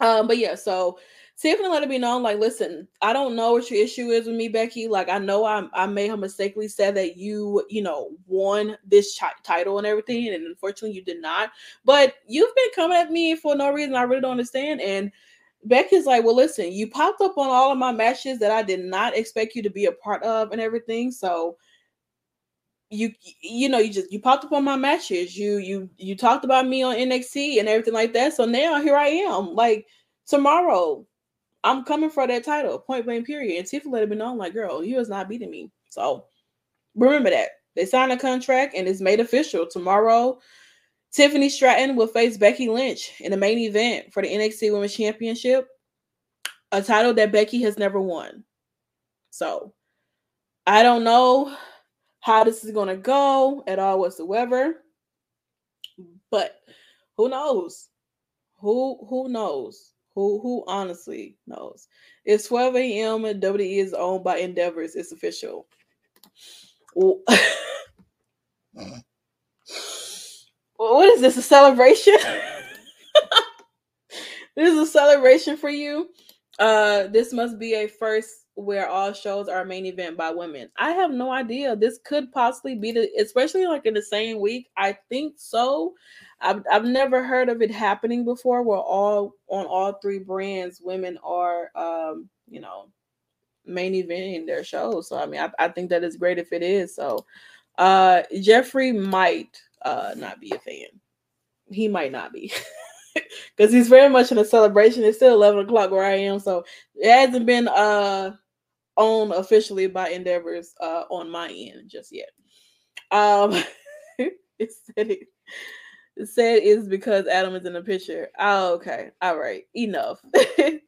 Um, but yeah, so Tiffany let it be known, like, listen, I don't know what your issue is with me, Becky. Like, I know I I may have mistakenly said that you, you know, won this title and everything, and unfortunately you did not. But you've been coming at me for no reason. I really don't understand. And Becky's like, well, listen, you popped up on all of my matches that I did not expect you to be a part of and everything. So you you know you just you popped up on my matches you you you talked about me on NXT and everything like that so now here I am like tomorrow I'm coming for that title, point blank, period. And Tiffany let it be known, like, girl, you is not beating me. So remember that. They signed a contract and it's made official. Tomorrow, Tiffany Stratton will face Becky Lynch in the main event for the NXT Women's Championship, a title that Becky has never won. So I don't know how this is going to go at all whatsoever. But who knows? Who who knows? Who who honestly knows? It's 12 a.m. and WWE is owned by Endeavors. It's official. what is this? A celebration? this is a celebration for you. Uh, this must be a first where all shows are main event by women. I have no idea. This could possibly be the, especially like in the same week. I think so. I've I've never heard of it happening before where all on all three brands women are um, you know, main eventing their shows. So I mean I, I think that is great if it is. So uh Jeffrey might uh not be a fan. He might not be. Because he's very much in a celebration. It's still 11 o'clock where I am. So it hasn't been uh owned officially by Endeavors uh on my end just yet. Um it said it said is because Adam is in the picture. Oh, okay. All right. Enough.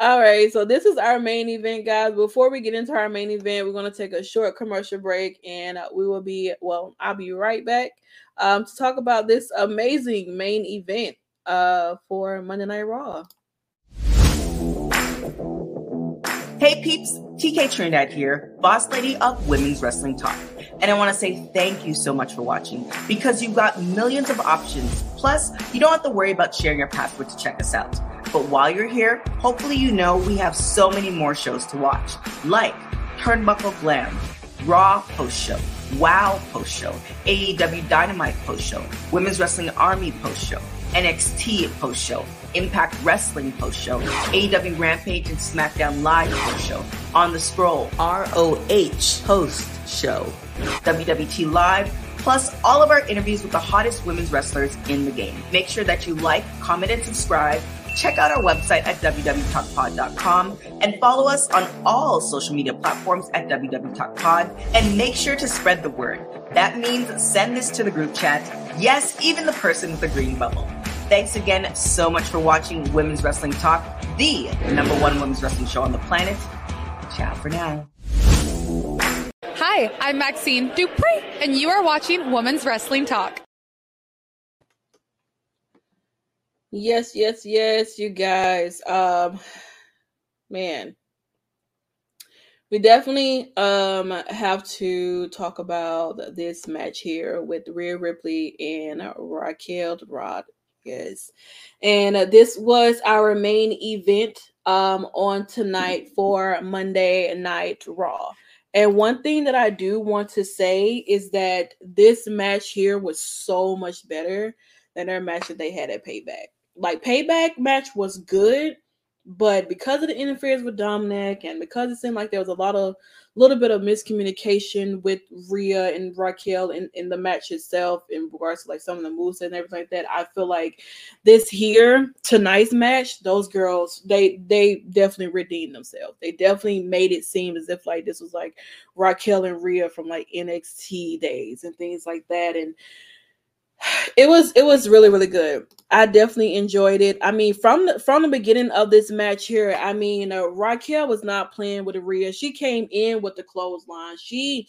All right. So this is our main event, guys. Before we get into our main event, we're going to take a short commercial break and uh, we will be, well, I'll be right back um, to talk about this amazing main event uh, for Monday Night Raw. Hey peeps, TK Trinidad here, boss lady of Women's Wrestling Talk. And I want to say thank you so much for watching because you've got millions of options. Plus, you don't have to worry about sharing your password to check us out. But while you're here, hopefully you know we have so many more shows to watch, like Turnbuckle Glam, Raw Post Show, WoW Post Show, AEW Dynamite Post Show, Women's Wrestling Army Post Show, NXT post show, Impact Wrestling post show, AEW Rampage and SmackDown Live post show, On the Scroll, ROH post show, WWT Live, plus all of our interviews with the hottest women's wrestlers in the game. Make sure that you like, comment, and subscribe. Check out our website at www.talkpod.com and follow us on all social media platforms at www.talkpod and make sure to spread the word. That means send this to the group chat. Yes, even the person with the green bubble. Thanks again so much for watching Women's Wrestling Talk, the number one women's wrestling show on the planet. Ciao for now. Hi, I'm Maxine Dupree, and you are watching Women's Wrestling Talk. Yes, yes, yes, you guys. Um, man, we definitely um have to talk about this match here with Rhea Ripley and Raquel Rodriguez. And this was our main event um on tonight for Monday Night Raw. And one thing that I do want to say is that this match here was so much better than their match that they had at Payback. Like Payback match was good, but because of the interference with Dominik and because it seemed like there was a lot of little bit of miscommunication with Rhea and Raquel in, in the match itself in regards to like some of the moves and everything like that. I feel like this here tonight's match, those girls they they definitely redeemed themselves. They definitely made it seem as if like this was like Raquel and Rhea from like NXT days and things like that. And it was it was really really good. I definitely enjoyed it. I mean from the from the beginning of this match here i mean uh, raquel was not playing with Rhea. she came in with the clothesline. She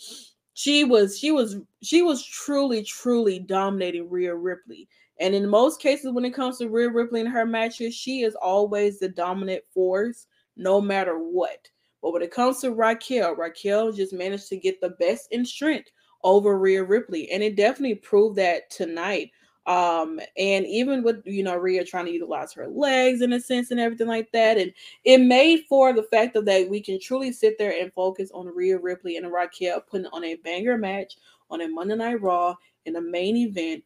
she was she was she was truly truly dominating Rhea Ripley. And in most cases when it comes to Rhea Ripley in her matches she is always the dominant force no matter what. But when it comes to Raquel Raquel just managed to get the best in strength over Rhea Ripley. And it definitely proved that tonight. Um, and even with you know Rhea trying to utilize her legs in a sense and everything like that, and it made for the fact of that we can truly sit there and focus on Rhea Ripley and Raquel putting on a banger match on a Monday Night Raw in a main event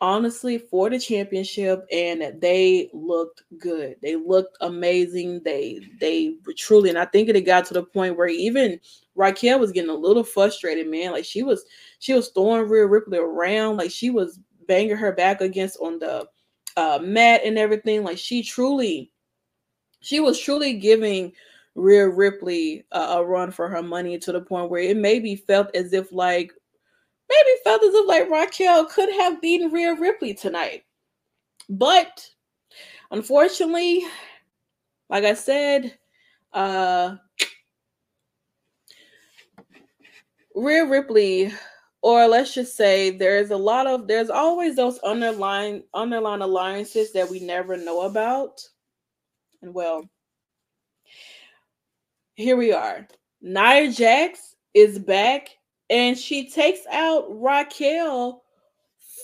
honestly for the championship and they looked good. They looked amazing. They they were truly and i think it got to the point where even raquel was getting a little frustrated man. Like she was she was throwing Rhea Ripley around. Like she was banging her back against on the uh, mat and everything. Like she truly she was truly giving Rhea Ripley uh, a run for her money to the point where it maybe felt as if like maybe Feathers of like Raquel could have beaten Rhea Ripley tonight. But unfortunately, like I said, uh Rhea Ripley, or let's just say there's a lot of there's always those underlying underlying alliances that we never know about. And well, here we are. Nia Jax is back and she takes out Raquel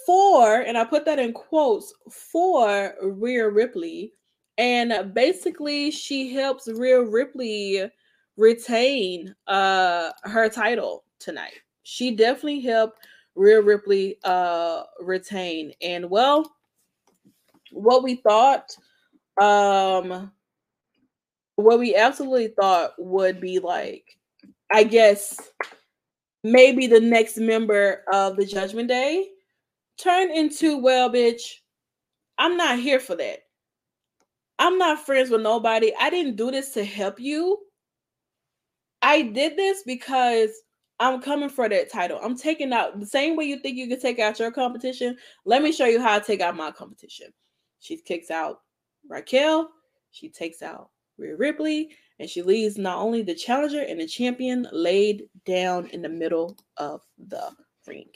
for, and I put that in quotes, for Rhea Ripley. And basically, she helps Rhea Ripley retain uh her title tonight. She definitely helped Rhea Ripley uh retain. And well, what we thought, um, what we absolutely thought would be like, I guess maybe the next member of the Judgment Day turn into, well, bitch, I'm not here for that. I'm not friends with nobody. I didn't do this to help you. I did this because I'm coming for that title. I'm taking out the same way you think you can take out your competition. Let me show you how I take out my competition. She kicks out Raquel. She takes out Rhea Ripley and she leaves not only the challenger and the champion laid down in the middle of the ring.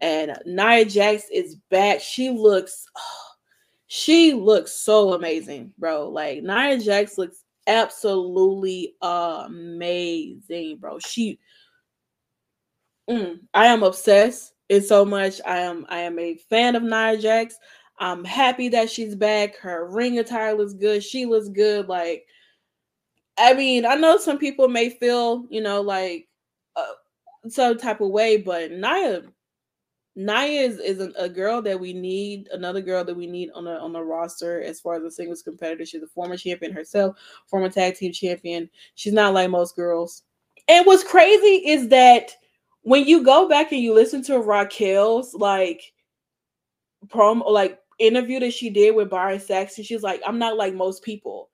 And Nia Jax is back. She looks, oh, she looks so amazing, bro. Like Nia Jax looks absolutely amazing, bro. She, mm, I am obsessed. It's so much. I am, I am a fan of Nia Jax. I'm happy that she's back. Her ring attire looks good. She looks good. Like I mean, I know some people may feel, you know, like uh, some type of way, but Nia, Nia is, is a, a, girl that we need, another girl that we need on the on the roster as far as a singles competitor. She's a former champion herself, former tag team champion. She's not like most girls. And what's crazy is that when you go back and you listen to Raquel's like promo, like interview that she did with Byron Saxton, she's like, I'm not like most people.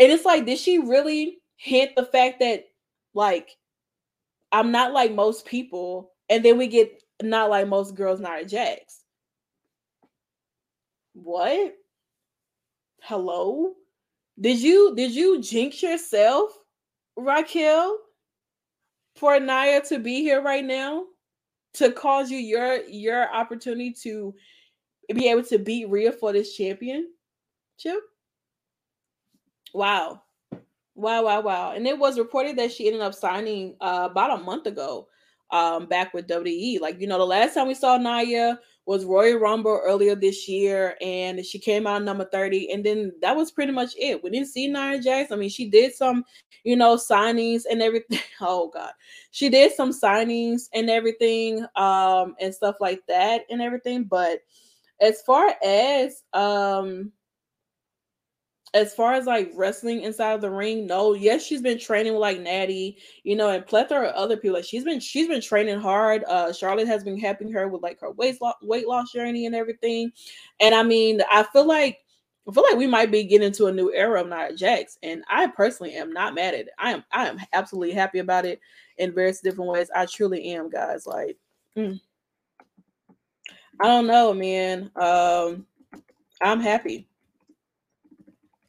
And it's like, did she really hint the fact that like I'm not like most people, and then we get not like most girls, Nia Jax. What? Hello? Did you did you jinx yourself, Raquel, for Nia to be here right now to cause you your your opportunity to be able to beat Rhea for this championship? Wow. Wow, wow, wow. And it was reported that she ended up signing uh, about a month ago um, back with WWE. Like, you know, the last time we saw Nia was Royal Rumble earlier this year, and she came out number 30, and then that was pretty much it. We didn't see Nia Jax. I mean, she did some, you know, signings and everything. Oh god. She did some signings and everything, um, and stuff like that and everything. But as far as um as far as like wrestling inside of the ring, no, yes, she's been training with like Natty, you know, and plethora of other people. Like she's been she's been training hard. Uh Charlotte has been helping her with like her weight loss weight loss journey and everything. And I mean, I feel like I feel like we might be getting into a new era of Nia Jax, and I personally am not mad at it. I am I am absolutely happy about it in various different ways. I truly am, guys. Like, mm. I don't know, man. Um, I'm happy.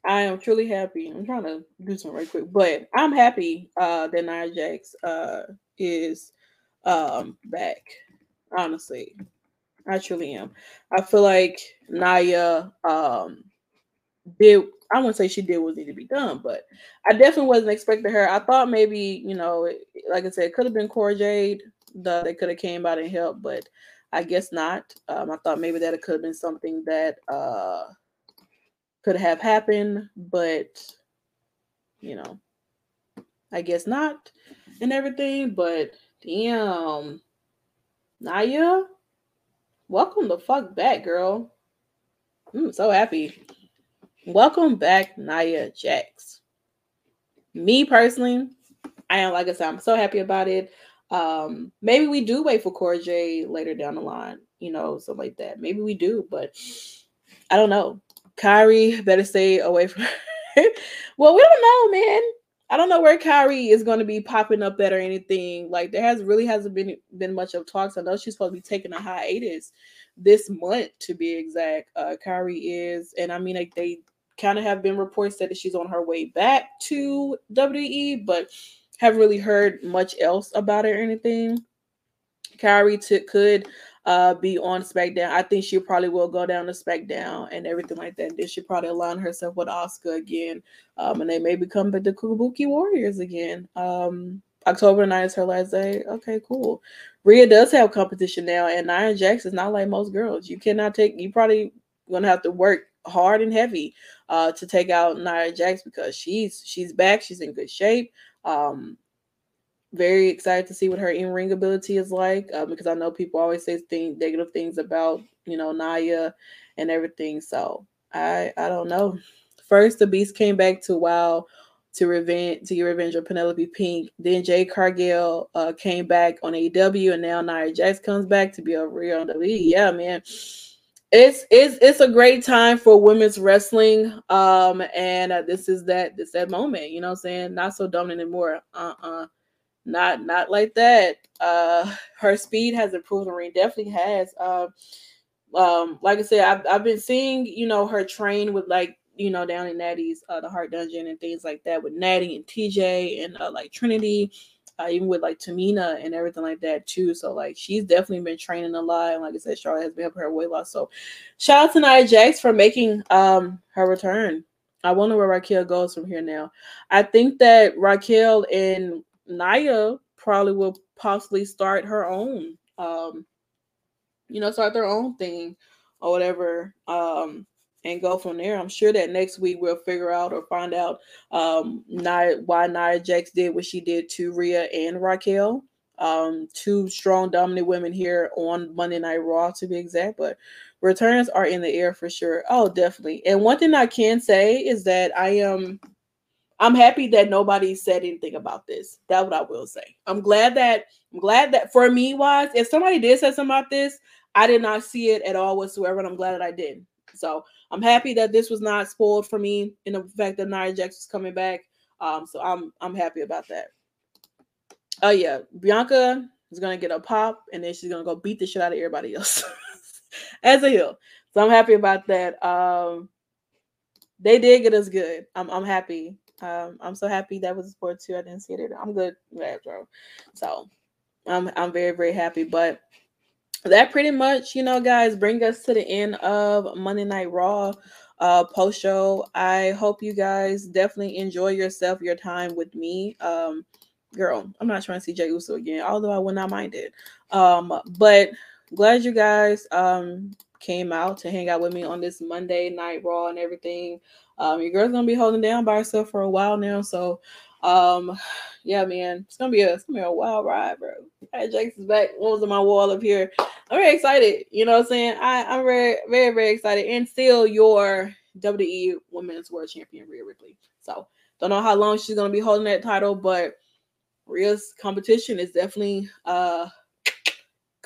I am truly happy. I'm trying to do something right quick, but I'm happy uh, that Nia Jax uh, is um, back. Honestly, I truly am. I feel like Nia um, did. I wouldn't say she did what needed to be done, but I definitely wasn't expecting her. I thought maybe you know, like I said, it could have been Cora Jade. The, they could have came out and helped, but I guess not. Um, I thought maybe that it could have been something that. Uh, could have happened, but you know, I guess not and everything. But damn, Nia, welcome the fuck back, girl. I'm so happy. Welcome back, Nia Jax. Me personally, I am like I said, I'm so happy about it. Um, maybe we do wait for Cora Jade later down the line, you know, something like that. Maybe we do, but I don't know. Kairi better stay away from well, we don't know, man. I don't know where Kairi is going to be popping up at or anything. Like there has really hasn't been been much of talks. I know she's supposed to be taking a hiatus this month to be exact. Uh Kairi is, and I mean like they kind of have been reports that she's on her way back to WWE, but haven't really heard much else about it or anything. Kairi t- could uh, be on SmackDown. I think she probably will go down to SmackDown and everything like that. Then she probably align herself with Asuka again, um, and they may become the Kabuki Warriors again. Um, October 9th is her last day. Okay, cool. Rhea does have competition now, and Nia Jax is not like most girls. You cannot take. You probably gonna have to work hard and heavy uh, to take out Nia Jax because she's she's back. She's in good shape. Um, very excited to see what her in-ring ability is like uh, because I know people always say things negative things about you know Nia and everything. So I I don't know. First, the Beast came back to WoW to revenge to get revenge on Penelope Pink. Then Jade Cargill uh, came back on AEW, and now Nia Jax comes back to be a real on the league. Yeah, man. It's it's it's a great time for women's wrestling. Um, and uh, this is that this that moment, you know what I'm saying? Not so dominant anymore. Uh-uh not not like that. Uh, her speed has improved. Marine definitely has. Uh, um, like I said, I've I've been seeing you know her train with like you know down in Natty's uh, the Hart Dungeon and things like that with Natty and TJ and uh, like Trinity. Uh, even with like Tamina and everything like that too. So like she's definitely been training a lot. And like I said, Charlotte has been helping her weight loss. So shout out to Nia Jax for making um her return. I wonder where Raquel goes from here now. I think that Raquel and Nia probably will possibly start her own, um, you know, start their own thing or whatever, um, and go from there. I'm sure that next week we'll figure out or find out um, Nia, why Nia Jax did what she did to Rhea and Raquel. Um, two strong, dominant women here on Monday Night Raw, to be exact. But returns are in the air for sure. Oh, definitely. And one thing I can say is that I am I'm happy that nobody said anything about this. That's what I will say. I'm glad that I'm glad that for me wise, if somebody did say something about this, I did not see it at all whatsoever, and I'm glad that I did. So I'm happy that this was not spoiled for me in the fact that Nia Jax is coming back. Um, so I'm I'm happy about that. Oh yeah, Bianca is gonna get a pop, and then she's gonna go beat the shit out of everybody else as a heel. So I'm happy about that. Um, they did get us good. I'm I'm happy. Um, I'm so happy that was a sport too. I didn't see it. I'm good, bro. So I'm I'm very very happy. But that pretty much, you know, guys, bring us to the end of Monday Night Raw uh post show. I hope you guys definitely enjoy yourself, your time with me. Um, girl, I'm not trying to see Jey Uso again, although I would not mind it. Um, but glad you guys um came out to hang out with me on this Monday night raw and everything. Um, your girl's gonna be holding down by herself for a while now, so um, yeah, man, it's gonna be a it's gonna be a wild ride, bro. Hey, Jake's back. What was on my wall up here? I'm very excited. You know what I'm saying? I, I'm very, very, very excited. And still your WWE Women's World Champion, Rhea Ripley. So don't know how long she's gonna be holding that title, but Rhea's competition is definitely uh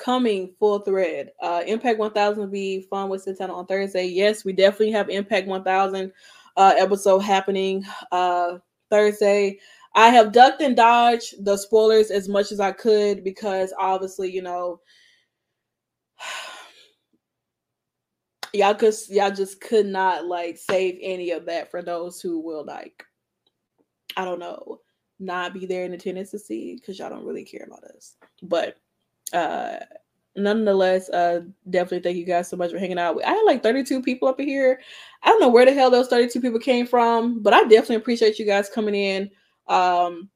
coming full thread. Uh, Impact 1000 will be fun with Santana on Thursday. Yes, we definitely have Impact 1000 uh, episode happening uh, Thursday. I have ducked and dodged the spoilers as much as I could because obviously, you know, y'all could y'all just could not like save any of that for those who will like, I don't know, not be there in attendance to see because y'all don't really care about us. But uh nonetheless, uh, definitely thank you guys so much for hanging out. I had like 32 people up in here. I don't know where the hell those 32 people came from, but I definitely appreciate you guys coming in. Um,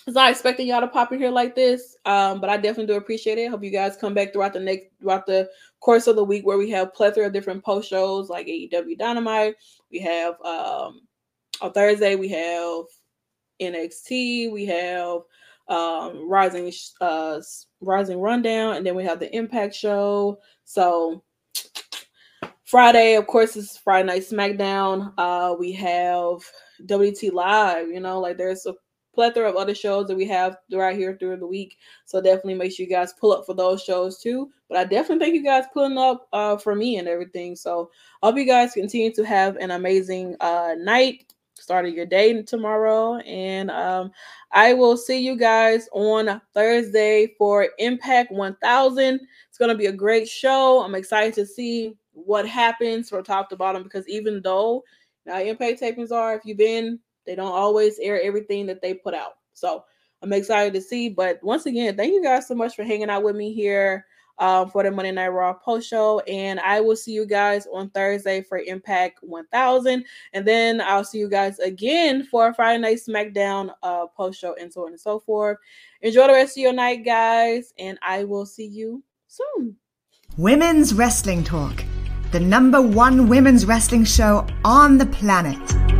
I was not expecting y'all to pop in here like this, um, but I definitely do appreciate it. Hope you guys come back throughout the next throughout the course of the week where we have plethora of different post shows like AEW Dynamite. We have um, on Thursday we have NXT. We have um, Rising uh, Rising Rundown, and then we have the Impact Show. So Friday, of course, is Friday Night SmackDown. Uh, we have WT Live. You know, like there's a plethora of other shows that we have right here through the week. So definitely make sure you guys pull up for those shows too. But I definitely thank you guys pulling up uh, for me and everything. So I hope you guys continue to have an amazing uh, night starting your day tomorrow. And um, I will see you guys on Thursday for Impact 1000. It's going to be a great show. I'm excited to see what happens from top to bottom because even though now Impact tapings are, if you've been, they don't always air everything that they put out. So I'm excited to see. But once again, thank you guys so much for hanging out with me here um, for the Monday Night Raw post show. And I will see you guys on Thursday for Impact 1000. And then I'll see you guys again for Friday Night SmackDown uh, post show and so on and so forth. Enjoy the rest of your night, guys. And I will see you soon. Women's Wrestling Talk, the number one women's wrestling show on the planet.